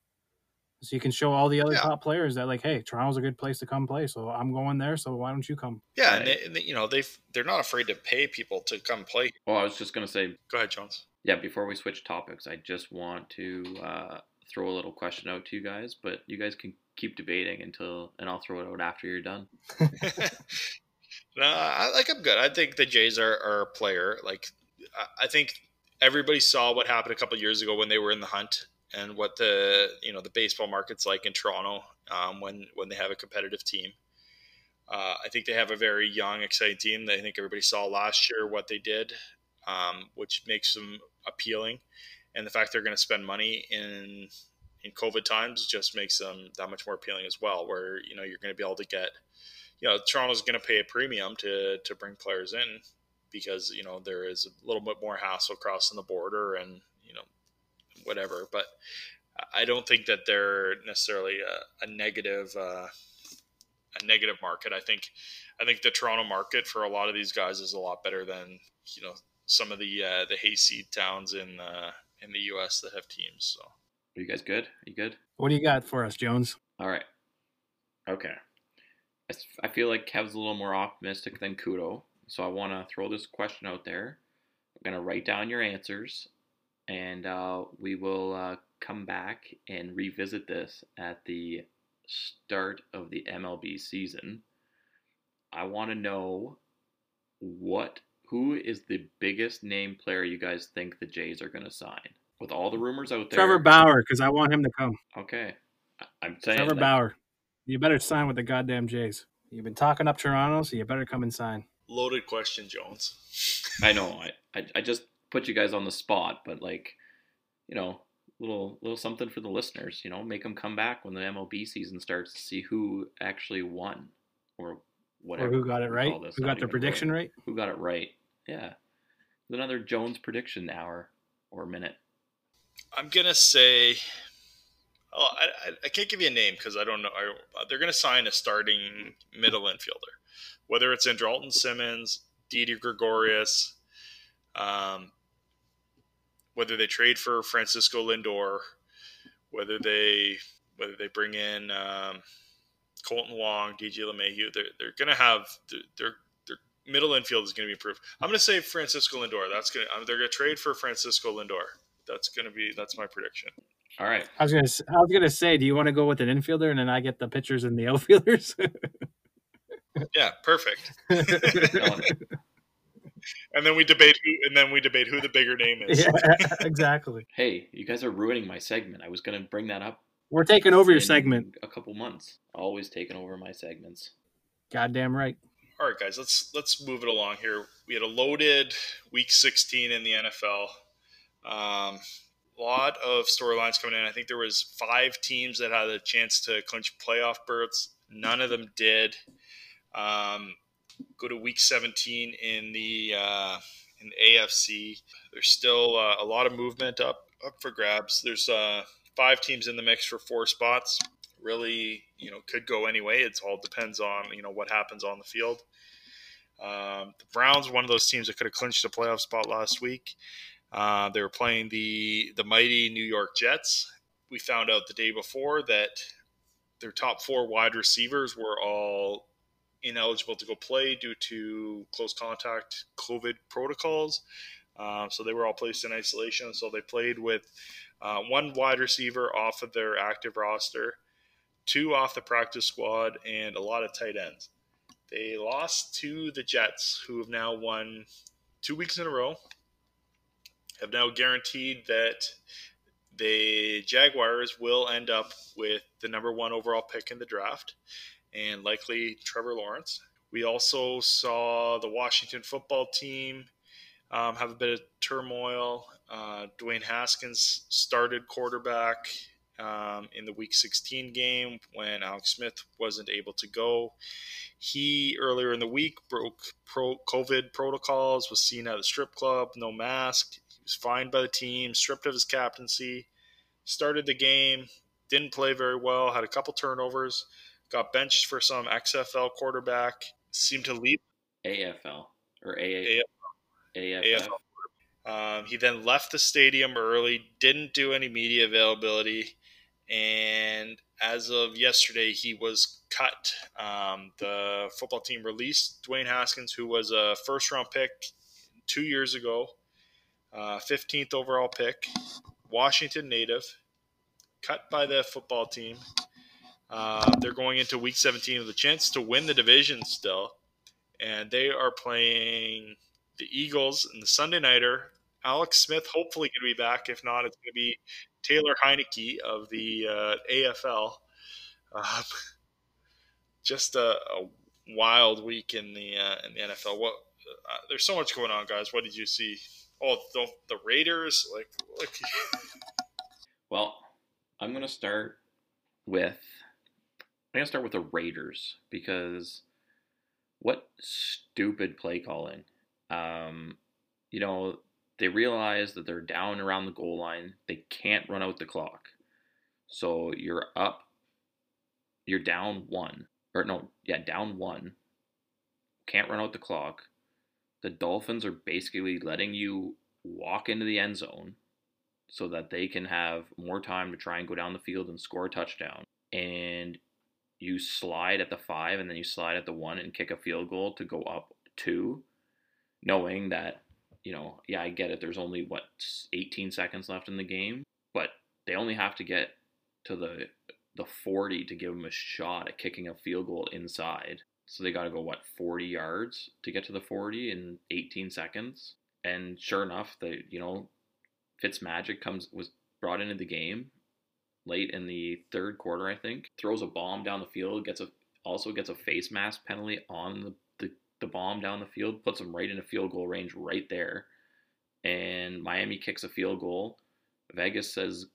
So you can show all the other yeah. top players that like, hey, Toronto's a good place to come play. So I'm going there. So why don't you come? Yeah, and, they, and they, you know they they're not afraid to pay people to come play. Well, I was just gonna say. Go ahead, Jones. Yeah, before we switch topics, I just want to uh, throw a little question out to you guys, but you guys can keep debating until, and I'll throw it out after you're done. no, I, like I'm good. I think the Jays are, are a player. Like I, think everybody saw what happened a couple years ago when they were in the hunt and what the you know the baseball market's like in Toronto um, when when they have a competitive team. Uh, I think they have a very young, exciting team. I think everybody saw last year what they did, um, which makes them appealing, and the fact they're going to spend money in in COVID times just makes them that much more appealing as well. Where you know you're going to be able to get, you know, Toronto's going to pay a premium to to bring players in because you know there is a little bit more hassle crossing the border and you know whatever. But I don't think that they're necessarily a, a negative uh, a negative market. I think I think the Toronto market for a lot of these guys is a lot better than you know some of the uh, the hayseed towns in uh, in the U.S. that have teams. So, are you guys good? Are you good? What do you got for us, Jones? All right. Okay. I feel like Kev's a little more optimistic than Kudo, so I want to throw this question out there. I'm gonna write down your answers, and uh, we will uh, come back and revisit this at the start of the MLB season. I want to know what who is the biggest name player you guys think the Jays are going to sign? With all the rumors out there, Trevor Bauer, because I want him to come. Okay, I'm saying Trevor Bauer. You better sign with the goddamn Jays. You've been talking up Toronto, so you better come and sign. Loaded question, Jones. I know. I, I I just put you guys on the spot, but like, you know, little little something for the listeners. You know, make them come back when the MLB season starts to see who actually won or whatever. Or who got it right? Who got the prediction right? Who got it right? Yeah, another Jones prediction hour or minute. I'm gonna say. Oh, I, I can't give you a name because I don't know. I, they're going to sign a starting middle infielder, whether it's Andrelton Simmons, Didi Gregorius, um, whether they trade for Francisco Lindor, whether they whether they bring in um, Kolten Wong, DJ LeMahieu, they're they're going to have their middle infield is going to be improved. I'm going to say Francisco Lindor. That's going to they're going to trade for Francisco Lindor. That's going to be that's my prediction. All right. I was gonna I was gonna say, do you want to go with an infielder and then I get the pitchers and the outfielders? yeah, perfect and then we debate who, and then we debate who the bigger name is. Yeah, exactly. hey, you guys are ruining my segment. I was going to bring that up. We're taking over your segment. A couple months. Always taking over my segments. Goddamn right. All right, guys, let's let's move it along here. We had a loaded week 16 in the NFL. Um, a lot of storylines coming in. I think there was five teams that had a chance to clinch playoff berths. None of them did. Um, go to week 17 in the uh, in the AFC. There's still uh, a lot of movement up up for grabs. There's uh, five teams in the mix for four spots. Really, you know, could go anyway. It all depends on you know what happens on the field. Um, the Browns, one of those teams that could have clinched a playoff spot last week. Uh, they were playing the the mighty New York Jets. We found out the day before that their top four wide receivers were all ineligible to go play due to close contact COVID protocols. Uh, so they were all placed in isolation. So they played with uh, one wide receiver off of their active roster, two off the practice squad, and a lot of tight ends. They lost to the Jets, who have now won two weeks in a row, have now guaranteed that the Jaguars will end up with the number one overall pick in the draft and likely Trevor Lawrence. We also saw the Washington football team um, have a bit of turmoil. Uh, Dwayne Haskins started quarterback um, in the Week 16 game when Alex Smith wasn't able to go. He earlier in the week broke pro COVID protocols, was seen at a strip club, no mask. He was fined by the team, stripped of his captaincy, started the game, didn't play very well, had a couple turnovers, got benched for some XFL quarterback, seemed to leave AFL or AA. AFL. AFL. Um, he then left the stadium early, didn't do any media availability, and as of yesterday, he was cut. Um, the football team released Dwayne Haskins, who was a first round pick two years ago, uh, 15th overall pick, Washington native, cut by the football team. Uh, they're going into week 17 with a chance to win the division still, and they are playing the Eagles in the Sunday Nighter. Alex Smith hopefully going to be back. If not, it's going to be Taylor Heinicke of the uh, AFL. Um, just a, a, wild week in the uh, in the NFL. What uh, there's so much going on, guys. What did you see? Oh, the, the Raiders, like, like. well, I'm gonna start with I'm gonna start with the Raiders because what stupid play calling. Um, you know, they realize that they're down around the goal line. They can't run out the clock. So you're up, you're down one. Or no, yeah, down one. Can't run out the clock. The Dolphins are basically letting you walk into the end zone so that they can have more time to try and go down the field and score a touchdown. And you slide at the five and then you slide at the one and kick a field goal to go up two, knowing that you know, yeah, I get it. There's only what 18 seconds left in the game, but they only have to get to the the 40 to give them a shot at kicking a field goal inside. So they got to go what 40 yards to get to the 40 in 18 seconds. And sure enough, the you know, Fitzmagic comes was brought into the game late in the third quarter, I think. Throws a bomb down the field, gets a also gets a face mask penalty on the the bomb down the field, puts them right in a field goal range right there. And Miami kicks a field goal. Vegas says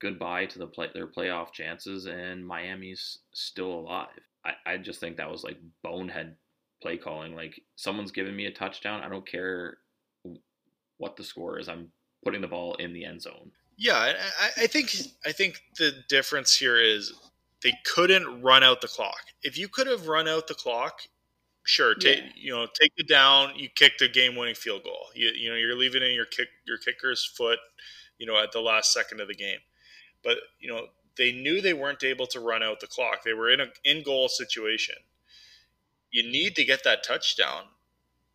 goodbye to the play, their playoff chances, and Miami's still alive. I, I just think that was like bonehead play calling. Like someone's giving me a touchdown. I don't care what the score is. I'm putting the ball in the end zone. Yeah, I, I think I think the difference here is they couldn't run out the clock. If you could have run out the clock, sure take yeah. you know take it down you kick the game winning field goal. You, you know you're leaving in your kick your kicker's foot you know at the last second of the game. But you know they knew they weren't able to run out the clock. They were in a in goal situation. You need to get that touchdown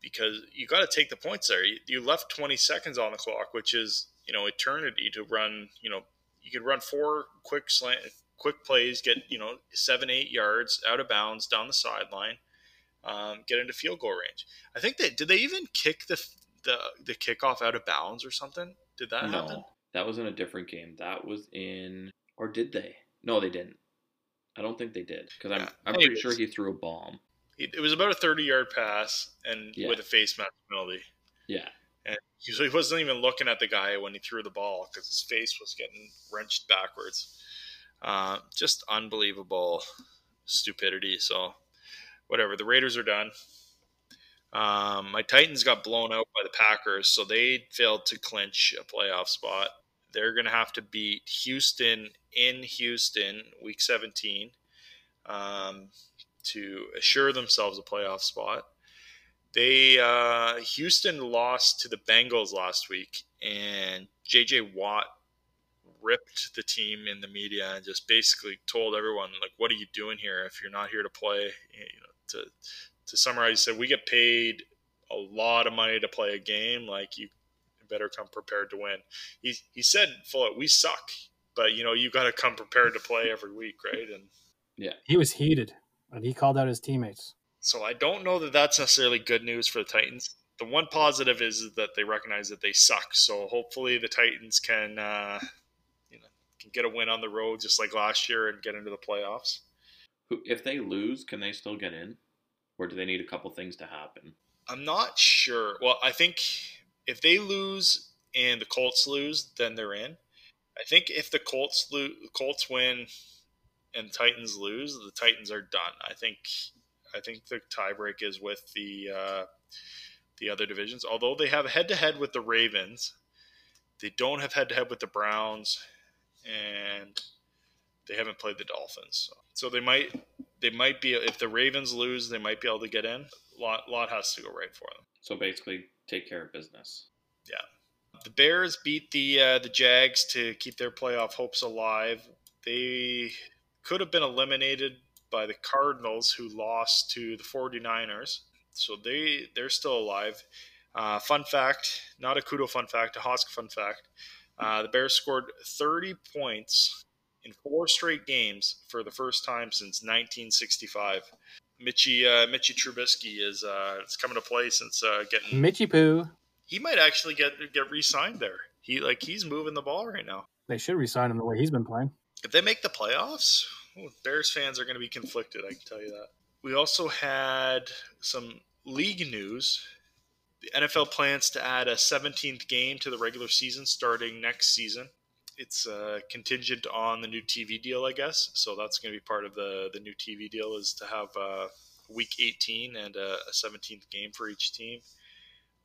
because you got to take the points there. You, you left 20 seconds on the clock which is you know eternity to run you know you could run four quick slant quick plays get you know seven eight yards out of bounds down the sideline um, get into field goal range. I think they did they even kick the the the kickoff out of bounds or something. Did that no, happen? That was in a different game. That was in or did they? No, they didn't. I don't think they did because I'm yeah. I'm pretty sure he threw a bomb. It was about a 30 yard pass and yeah. with a face mask penalty. Yeah. And he wasn't even looking at the guy when he threw the ball because his face was getting wrenched backwards. Uh, just unbelievable stupidity. So whatever. The Raiders are done. Um, my Titans got blown out by the Packers, so they failed to clinch a playoff spot. They're going to have to beat Houston in Houston, week 17, um, to assure themselves a playoff spot. They uh, Houston lost to the Bengals last week, and JJ Watt ripped the team in the media and just basically told everyone like, "What are you doing here? If you're not here to play, you know, to to summarize, he said we get paid a lot of money to play a game. Like you better come prepared to win. He he said full out, we suck, but you know you got to come prepared to play every week, right? And yeah, he was heated, and he called out his teammates. So I don't know that that's necessarily good news for the Titans. The one positive is that they recognize that they suck. So hopefully the Titans can, uh, you know, can get a win on the road just like last year and get into the playoffs. If they lose, can they still get in, or do they need a couple things to happen? I'm not sure. Well, I think if they lose and the Colts lose, then they're in. I think if the Colts Colts win and Titans lose, the Titans are done. I think I think the tiebreak is with the uh, the other divisions. Although they have head to head with the Ravens, they don't have head to head with the Browns, and they haven't played the Dolphins. So, so they might they might be if the Ravens lose, they might be able to get in. A lot lot has to go right for them. So basically, take care of business. Yeah. The Bears beat the uh, the Jags to keep their playoff hopes alive. They could have been eliminated by the Cardinals, who lost to the 49ers. So they they're still alive. Uh, fun fact, not a Kudo fun fact, a Hosk fun fact. Uh, the Bears scored 30 points in four straight games for the first time since 1965. Mitchy uh, Mitchy Trubisky is uh, is coming to play since uh, getting Mitchy Poo. He might actually get get re-signed there. He like he's moving the ball right now. They should re-sign him the way he's been playing. If they make the playoffs, Bears fans are going to be conflicted. I can tell you that. We also had some league news. The NFL plans to add a 17th game to the regular season starting next season. It's uh, contingent on the new TV deal, I guess. So that's going to be part of the the new TV deal is to have uh, week 18 and a, a 17th game for each team.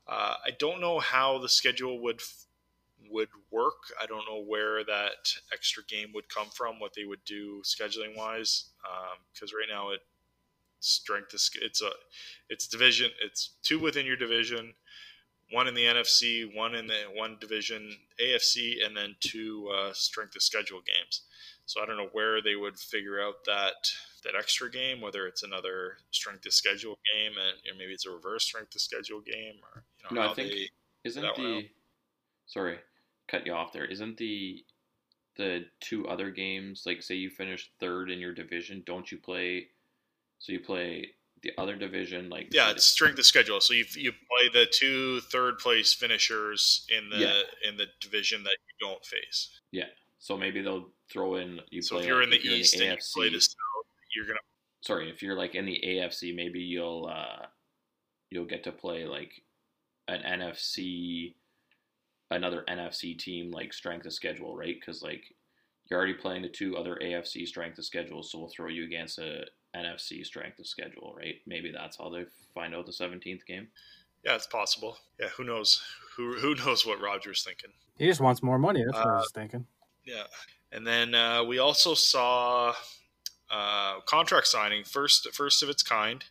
Uh, I don't know how the schedule would would work. I don't know where that extra game would come from, what they would do scheduling wise, because um, right now it strength is it's a it's division it's two within your division, one in the NFC, one in the one division AFC, and then two uh, strength of schedule games. So I don't know where they would figure out that that extra game, whether it's another strength of schedule game and you know, maybe it's a reverse strength of schedule game, or you know, no, I think they, isn't the sorry cut you off there. Isn't the the two other games like say you finish third in your division, don't you play? So you play the other division like yeah, it's strength of schedule. So you you play the two third place finishers in the yeah. in the division that you don't face. Yeah. So maybe they'll throw in you. So play if you're like, in the you're East in the and AFC, you play the South, you're gonna. Sorry, if you're like in the AFC, maybe you'll uh, you'll get to play like an NFC another NFC team like strength of schedule, right? Because like you're already playing the two other AFC strength of schedule, so we'll throw you against a NFC strength of schedule, right? Maybe that's how they find out the 17th game. Yeah, it's possible. Yeah, who knows? Who who knows what Roger's thinking? He just wants more money. That's what Uh, I was thinking. Yeah, and then uh, we also saw uh, contract signing first first of its kind.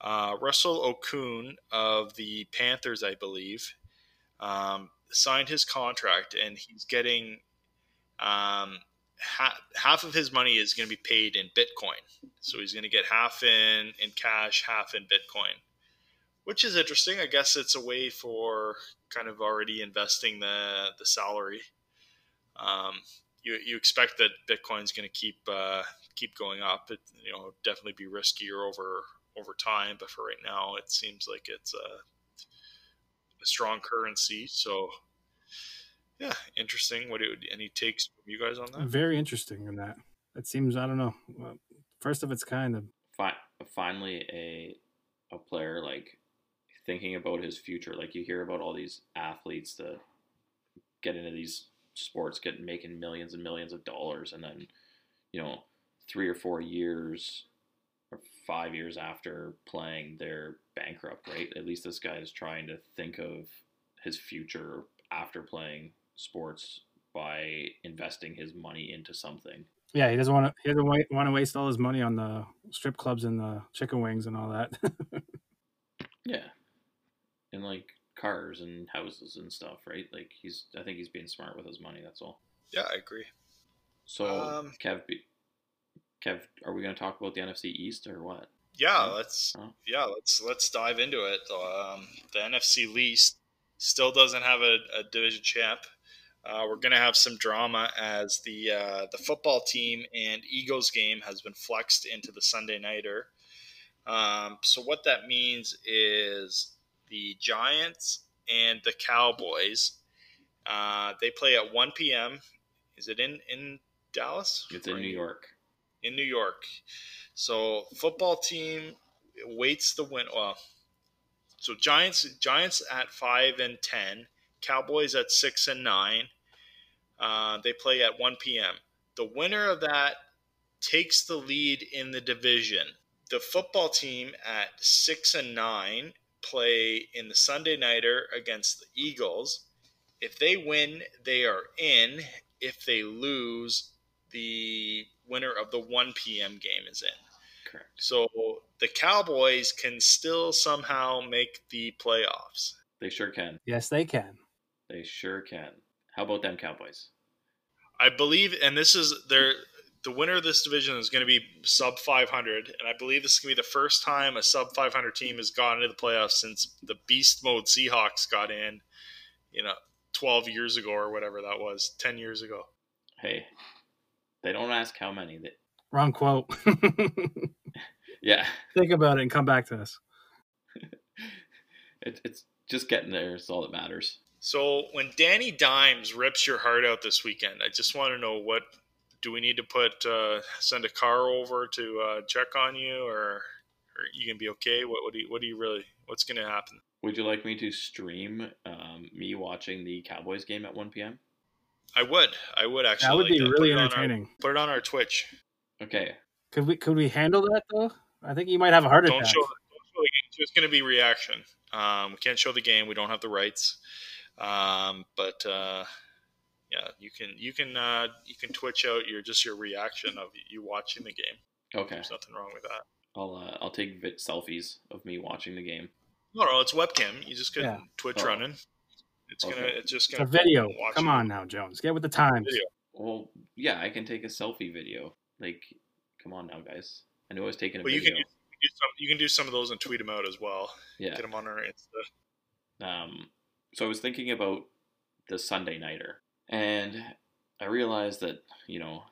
Uh, Russell Okung of the Panthers, I believe, um, signed his contract, and he's getting um, ha- half of his money is going to be paid in Bitcoin. So he's going to get half in in cash, half in Bitcoin, which is interesting. I guess it's a way for kind of already investing the the salary. Um, you, you expect that Bitcoin's going to keep uh, keep going up. It you know definitely be riskier over over time, but for right now, it seems like it's a, a strong currency. So yeah, interesting. What do any takes from you guys on that? Very interesting in that. It seems I don't know. First of its kind. Of, Fi- finally, a a player like thinking about his future. Like you hear about all these athletes that get into these sports, get making millions and millions of dollars, and then you know three or four years or five years after playing, they're bankrupt. Right? At least this guy is trying to think of his future after playing sports by investing his money into something. yeah, he doesn't want to. He doesn't want to waste all his money on the strip clubs and the chicken wings and all that. Yeah. And like cars and houses and stuff, right? Like he's I think he's being smart with his money, that's all. Yeah, I agree. So Um, Kev Kev, are we gonna talk about the NFC East or what? Yeah, let's Oh. yeah let's let's dive into it. Um, the NFC least still doesn't have a, a division champ. Uh, we're going to have some drama as the uh, the football team and Eagles game has been flexed into the Sunday nighter. Um, so what that means is the Giants and the Cowboys. Uh, they play at 1 p.m. Is it in in Dallas? It's in New York. In New York. So football team waits the win. Well, so Giants Giants at five and ten, Cowboys at six and nine. Uh, they play at one p.m. The winner of that takes the lead in the division. The football team at six and nine play in the Sunday nighter against the Eagles. If they win, they are in. If they lose, the winner of the 1 p.m. game is in. Correct. So the Cowboys can still somehow make the playoffs. They sure can. Yes, they can. They sure can. How about them Cowboys? I believe, and this is their the winner of this division is going to be sub 500, and I believe this is going to be the first time a sub 500 team has gone into the playoffs since the beast mode Seahawks got in, you know, 12 years ago or whatever that was, 10 years ago. Hey, they don't ask how many. They... Wrong quote. yeah. Think about it and come back to us. it, it's just getting there is all that matters. So when Danny Dimes rips your heart out this weekend, I just want to know what do we need to put uh, send a car over to uh, check on you, or, or you gonna be okay? What, what do you what do you really what's gonna happen? Would you like me to stream um, me watching the Cowboys game at 1 p.m.? I would. I would actually. That would be like really Put it our- entertaining. Put it on our Twitch. Okay. Could we could we handle that though? I think you might have a heart Don't attack. show. Don't show the game. It's just going to be reaction. Um, we can't show the game. We don't have the rights. Um, but uh, yeah, you can you can uh, you can twitch out your just your reaction of you watching the game. Okay. There's nothing wrong with that. I'll uh, I'll take vid- selfies of me watching the game. No, no, it's webcam. You just get Yeah. Twitch Oh. running. It's gonna. It's just gonna. a video. Come it. on now, Jones. Get with the times. Video. Well, yeah, I can take a selfie video. Like, come on now, guys. I knew I was taking a But you video. can do, you can do some. You can do some of those and tweet them out as well. yeah. Get them on our Insta. Um, so I was thinking about the Sunday nighter, and I realized that you know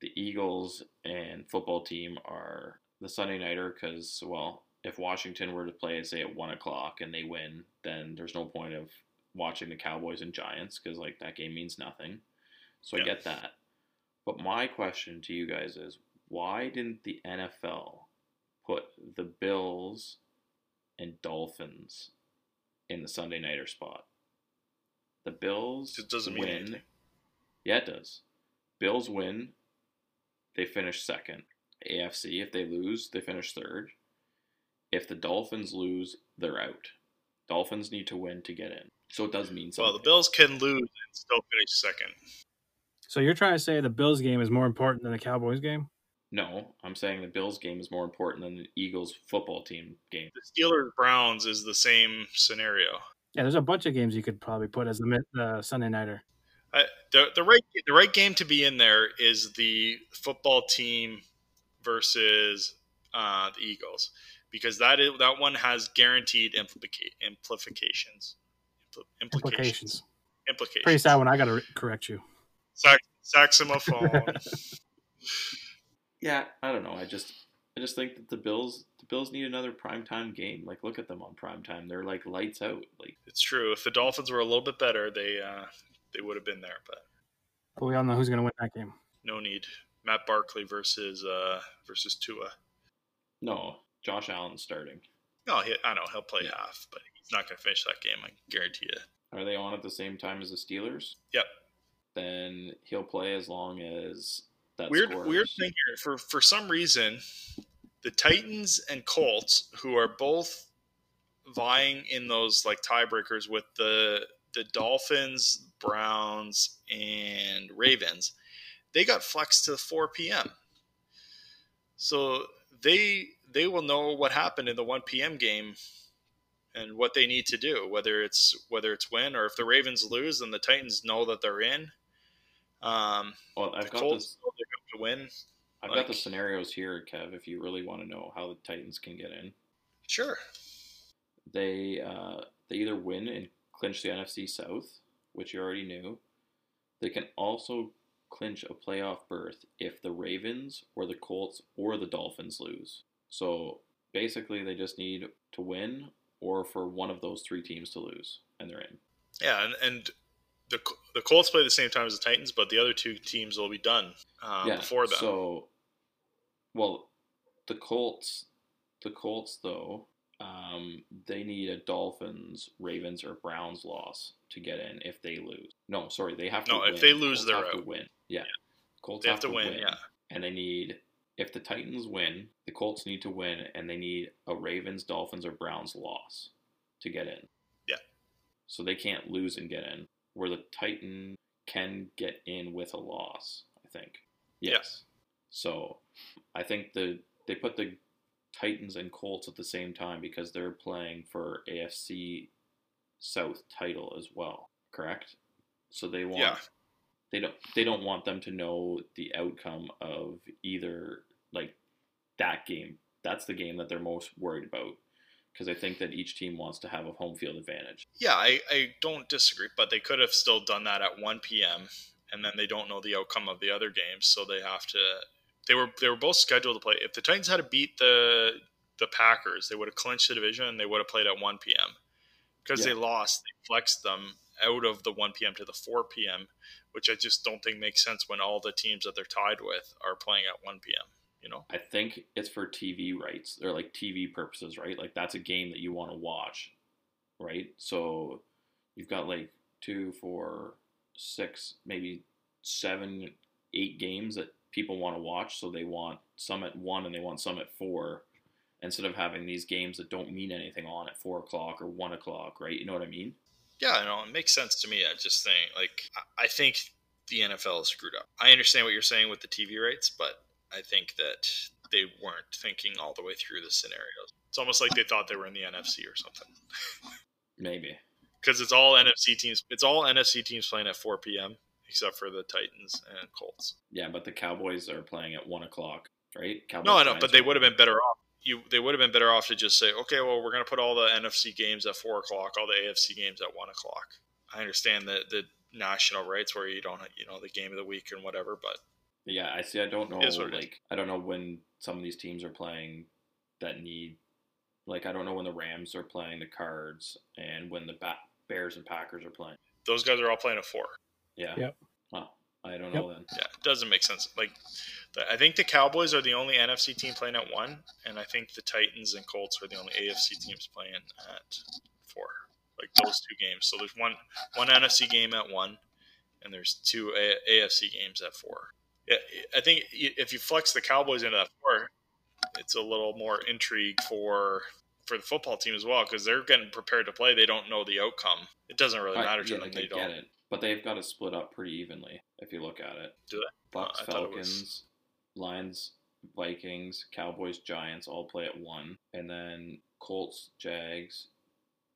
the Eagles and football team are the Sunday nighter because well, if Washington were to play say at one o'clock and they win, then there's no point of watching the Cowboys and Giants because like that game means nothing. So I get that. But my question to you guys is why didn't the NFL put the Bills and Dolphins in the Sunday nighter spot? The Bills It doesn't mean win. anything. Yeah, it does. Bills win, they finish second. AFC, if they lose, they finish third. If the Dolphins lose, they're out. Dolphins need to win to get in. So it does mean something. Well, the Bills can lose and still finish second. So you're trying to say the Bills game is more important than the Cowboys game? No, I'm saying the Bills game is more important than the Eagles football team game. The Steelers Browns is the same scenario. Yeah, there's a bunch of games you could probably put as the uh, Sunday nighter. I, the the right the right game to be in there is the football team versus uh, the Eagles because that is that one has guaranteed implica- implications. Impl- implications. Implications. Implications. Pretty sad when I got to re- correct you. Sax- saxophone. Yeah, I don't know. I just I just think that the Bills the Bills need another primetime game. Like look at them on primetime. They're like lights out. Like it's true. If the Dolphins were a little bit better, they uh, they would have been there, but But we all know who's going to win that game. no need. Matt Barkley versus uh, versus Tua. no, Josh Allen's starting. No, he, I know he'll play half, but he's not going to finish that game. I guarantee you. Are they on at the same time as the Steelers? Yep. Then he'll play as long as that weird scores. weird thing here for for some reason the titans and colts who are both vying in those like tiebreakers with the the dolphins browns and ravens they got flexed to 4 p.m so they they will know what happened in the 1 p.m game and what they need to do whether it's whether it's win or if the ravens lose then the titans know that they're in um, Well, I've the got Colts this. Know they're going to win. I've got the scenarios here, Kev. If you really want to know how the Titans can get in, Sure. they uh, they either win and clinch the NFC South, which you already knew. They can also clinch a playoff berth if the Ravens or the Colts or the Dolphins lose. So basically, they just need to win or for one of those three teams to lose, and they're in. Yeah, and, and the the Colts play the same time as the Titans, but the other two teams will be done um, yeah, before them. So, well, the Colts, the Colts though, um, they need a Dolphins, Ravens, or Browns loss to get in if they lose. No, sorry, they have to. No, win. if they lose, Colts they're have out. To win, yeah. Colts They have to win, yeah. and they need. If the Titans win, the Colts need to win, and they need a Ravens, Dolphins, or Browns loss to get in. Yeah. So they can't lose and get in. Where the Titan can get in with a loss, I think. Yes. So I think the they put the Titans and Colts at the same time because they're playing for AFC South title as well, correct? So they want Yeah. they don't they don't want them to know the outcome of either like that game. That's the game that they're most worried about because I think that each team wants to have a home field advantage. Yeah, I, I don't disagree, but they could have still done that at 1 p.m. and then they don't know the outcome of the other games, so they have to. They were they were both scheduled to play. If the Titans had to beat the the Packers, they would have clinched the division and they would have played at 1 p.m. Because Yeah. they lost, they flexed them out of the 1 p.m. to the 4 p.m., which I just don't think makes sense when all the teams that they're tied with are playing at 1 p.m. You know? I think it's for TV rights. They're like TV purposes, right? Like that's a game that you want to watch, right? So you've got like two, four, six, maybe seven, eight games that people want to watch. So they want some at one and they want some at four instead of having these games that don't mean anything on at four o'clock or one o'clock, right? You know what I mean? Yeah, I know it makes sense to me. I just think like I- think the NFL is screwed up. I understand what you're saying with the TV rates, but I think that they weren't thinking all the way through the scenarios. It's almost like they thought they were in the NFC or something. Maybe. Because it's all NFC teams. It's all NFC teams playing at 4 p.m. except for the Titans and Colts. Yeah, but the Cowboys are playing at one o'clock, right? Cowboys, No, I know, but they would have been better off. You, they would have been better off to just say, okay, well, we're going to put all the NFC games at four o'clock, all the AFC games at one o'clock. I understand the the national rights where you don't, you know, the game of the week and whatever, but Yeah, I see. I don't know. It is what it is. like, I don't know when some of these teams are playing that need. Like, I don't know when the Rams are playing the Cards and when the ba- Bears and Packers are playing. those guys are all playing at four. Yeah. Yep. Well, I don't Yep. know then. Yeah, it doesn't make sense. Like, the, I think the Cowboys are the only NFC team playing at one, and I think the Titans and Colts are the only AFC teams playing at four. Like those two games. So there's one one NFC game at one, and there's two A- AFC games at four. Yeah, I think if you flex the Cowboys into that four, it's a little more intrigue for for the football team as well because they're getting prepared to play. They don't know the outcome. It doesn't really I- matter to yeah, them. like, they don't. get it, but they've got to split up pretty evenly if you look at it. Do they? Bucks, I thought it was- Falcons, Lions, Vikings, Cowboys, Giants all play at one, and then Colts, Jags,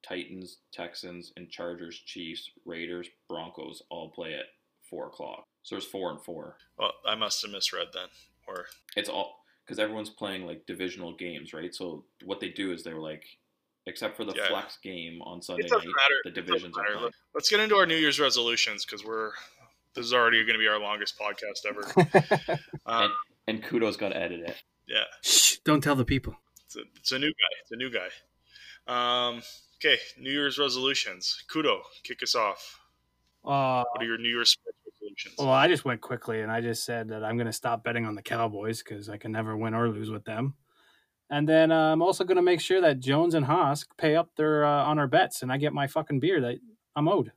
Titans, Texans, and Chargers, Chiefs, Raiders, Broncos all play at four o'clock. So there's four and four. Well, I must have misread then. Or It's all because everyone's playing like divisional games, right? So what they do is they were like, except for the Yeah. flex game on Sunday it doesn't night, matter. the divisions are matter. playing. Let's get into our New Year's resolutions because we're this is already going to be our longest podcast ever. um, And Kudo's got to edit it. yeah, Shh, don't tell the people. it's a, it's a new guy. It's a new guy. Um, okay, New Year's resolutions. Kudo, kick us off. Uh, What are your New Year's sports well, I just went quickly and I just said that I'm going to stop betting on the Cowboys because I can never win or lose with them. And then uh, I'm also going to make sure that Jones and Hosk pay up their uh, on our bets and I get my fucking beer that I'm owed.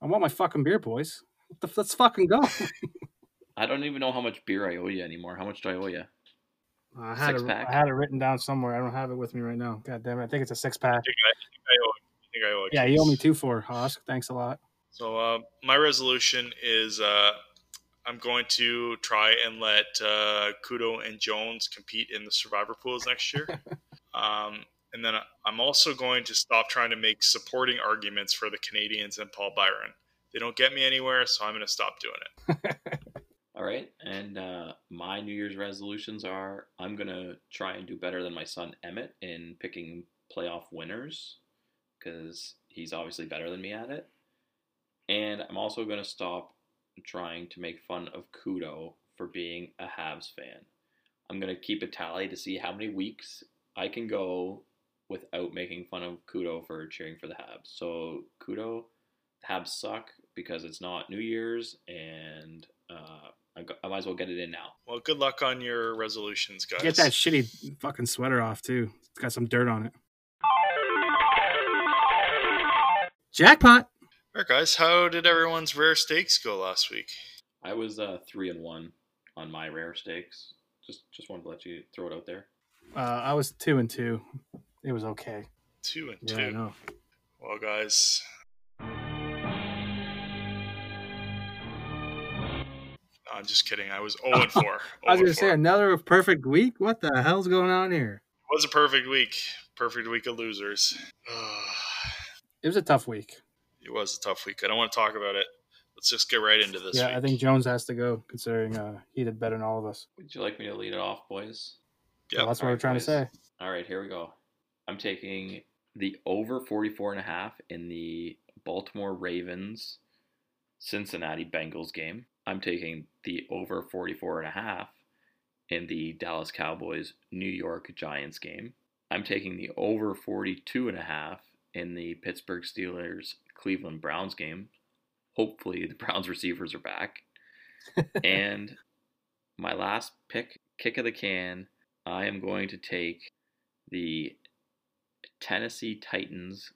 I want my fucking beer, boys. What the f- Let's fucking go. I don't even know how much beer I owe you anymore. How much do I owe you? I had, Six it, pack? I had it written down somewhere. I don't have it with me right now. God damn it. I think it's a six pack. I think I, I think I owe. I think I owe Yeah, you owe me two for Hosk. Thanks a lot. So uh, my resolution is uh, I'm going to try and let uh, Kudo and Jones compete in the survivor pools next year. um, and then I'm also going to stop trying to make supporting arguments for the Canadiens and Paul Byron. They don't get me anywhere, so I'm going to stop doing it. All right. And uh, my New Year's resolutions are I'm going to try and do better than my son Emmett in picking playoff winners because he's obviously better than me at it. And I'm also going to stop trying to make fun of Kudo for being a Habs fan. I'm going to keep a tally to see how many weeks I can go without making fun of Kudo for cheering for the Habs. So, Kudo, the Habs suck because it's not New Year's, and uh, I, go- I might as well get it in now. Well, good luck on your resolutions, guys. Get that shitty fucking sweater off too. It's got some dirt on it. Jackpot. All right, guys. How did everyone's rare stakes go last week? I was uh, three and one on my rare stakes. Just just wanted to let you throw it out there. Uh, I was two and two. It was okay. Two and Yeah, two. I know. Well, guys. No, I'm just kidding. I was 0 and 4. I was gonna say another perfect week. What the hell's going on here? It was a perfect week. Perfect week of losers. It was a tough week. It was a tough week. I don't want to talk about it. Let's just get right into this yeah, week. I think Jones has to go, considering uh, he did better than all of us. Would you like me to lead it off, boys? Well, that's what All we're trying boys. to say. All right, here we go. I'm taking the over 44 and a half in the Baltimore Ravens Cincinnati Bengals game. I'm taking the over 44 and a half in the Dallas Cowboys New York Giants game. I'm taking the over 42 and a half in the Pittsburgh Steelers Cleveland Browns game. Hopefully the Browns receivers are back. and my last pick, kick of the can, I am going to take the Tennessee Titans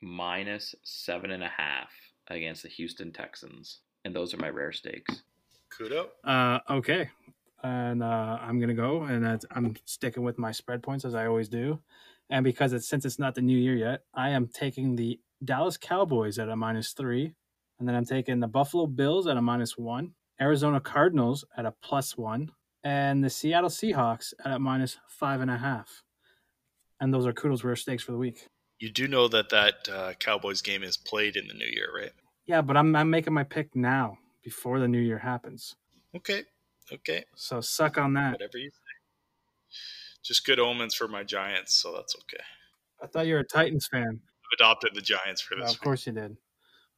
minus seven and a half against the Houston Texans. And those are my rare stakes. Kudo. Uh, okay, and uh, I'm gonna go, and that's, I'm sticking with my spread points as I always do, and because it's since it's not the new year yet, I am taking the Dallas Cowboys at a minus three, and then I'm taking the Buffalo Bills at a minus one, Arizona Cardinals at a plus one, and the Seattle Seahawks at a minus five and a half, and those are Kudo's rare stakes for the week. You do know that that uh, Cowboys game is played in the new year, right? Yeah, but I'm I'm making my pick now before the new year happens, Okay. Okay. so suck on that. Whatever you say. Just good omens for my Giants, so that's okay. I thought you were a Titans fan. I've adopted the Giants for this of course you did.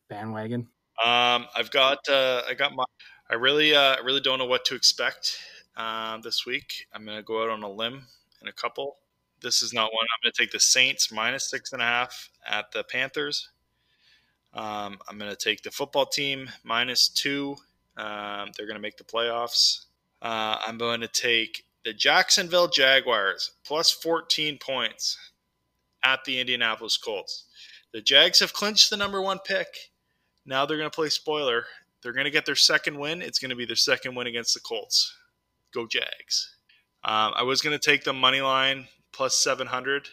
Bandwagon. Um, I've got uh, I got my I really uh, I really don't know what to expect um, this week. I'm gonna go out on a limb in a couple. This is not one. I'm gonna take the Saints minus six and a half at the Panthers. Um, I'm gonna take the football team minus two. Um, they're gonna make the playoffs. Uh, I'm going to take the Jacksonville Jaguars plus 14 points at the Indianapolis Colts. The Jags have clinched the number one pick. Now they're going to play spoiler. They're going to get their second win. It's going to be their second win against the Colts. Go Jags. Um, I was going to take the money line plus 700.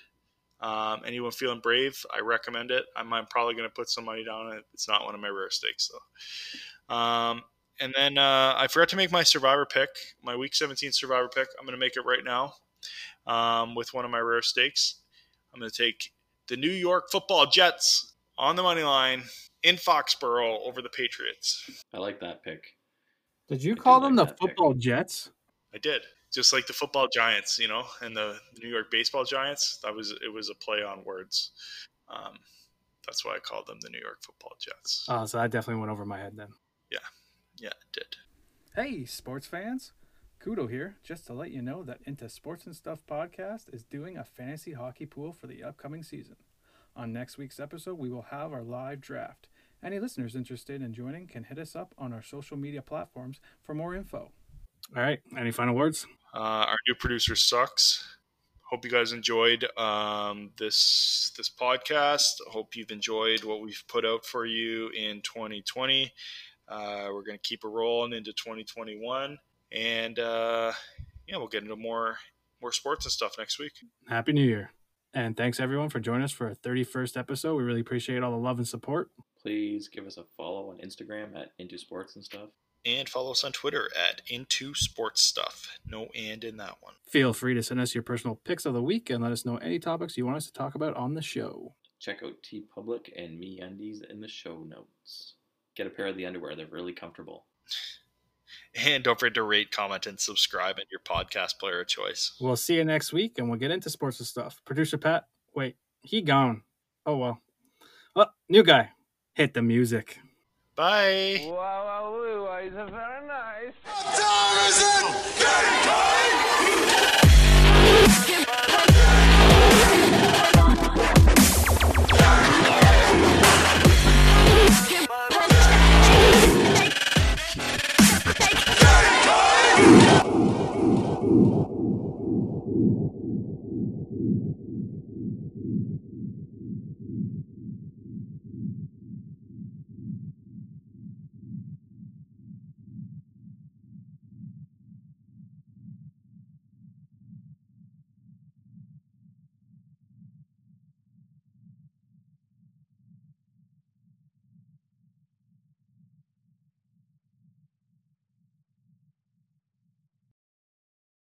Um, anyone feeling brave, I recommend it. I'm, I'm probably going to put some money down on it. It's not one of my rare stakes, though. Um, and then uh, I forgot to make my survivor pick, my week 17 survivor pick. I'm going to make it right now um, with one of my rare stakes. I'm going to take the New York football Jets on the money line in Foxborough over the Patriots. I like that pick. Did you I do call like them the that pick. football Jets? I did. Just like the football Giants, you know, and the New York baseball Giants. That was it was a play on words. Um, that's why I called them the New York football Jets. Oh, so that definitely went over my head then. Yeah, yeah, it did. Hey, sports fans. Kudo here, just to let you know that Into Sports and Stuff podcast is doing a fantasy hockey pool for the upcoming season. On next week's episode, we will have our live draft. Any listeners interested in joining can hit us up on our social media platforms for more info. All right, any final words? Uh, our new producer sucks. Hope you guys enjoyed um, this this podcast. Hope you've enjoyed what we've put out for you in 2020. Uh, we're going to keep it rolling into 2021, and uh, yeah, we'll get into more more sports and stuff next week. Happy New Year. And thanks everyone for joining us for our 31st episode. We really appreciate all the love and support. Please give us a follow on Instagram at Into Sports and stuff. And follow us on Twitter at Into Sports Stuff. No and in that one. Feel free to send us your personal picks of the week and let us know any topics you want us to talk about on the show. Check out T Public and MeUndies in the show notes. Get a pair of the underwear; they're really comfortable. And don't forget to rate, comment, and subscribe in your podcast player of choice. We'll see you next week and we'll get into sports and stuff. Producer Pat, wait, he gone. Oh well. Oh, new guy. Hit the music. Bye. Wow, wow, wow, is very nice.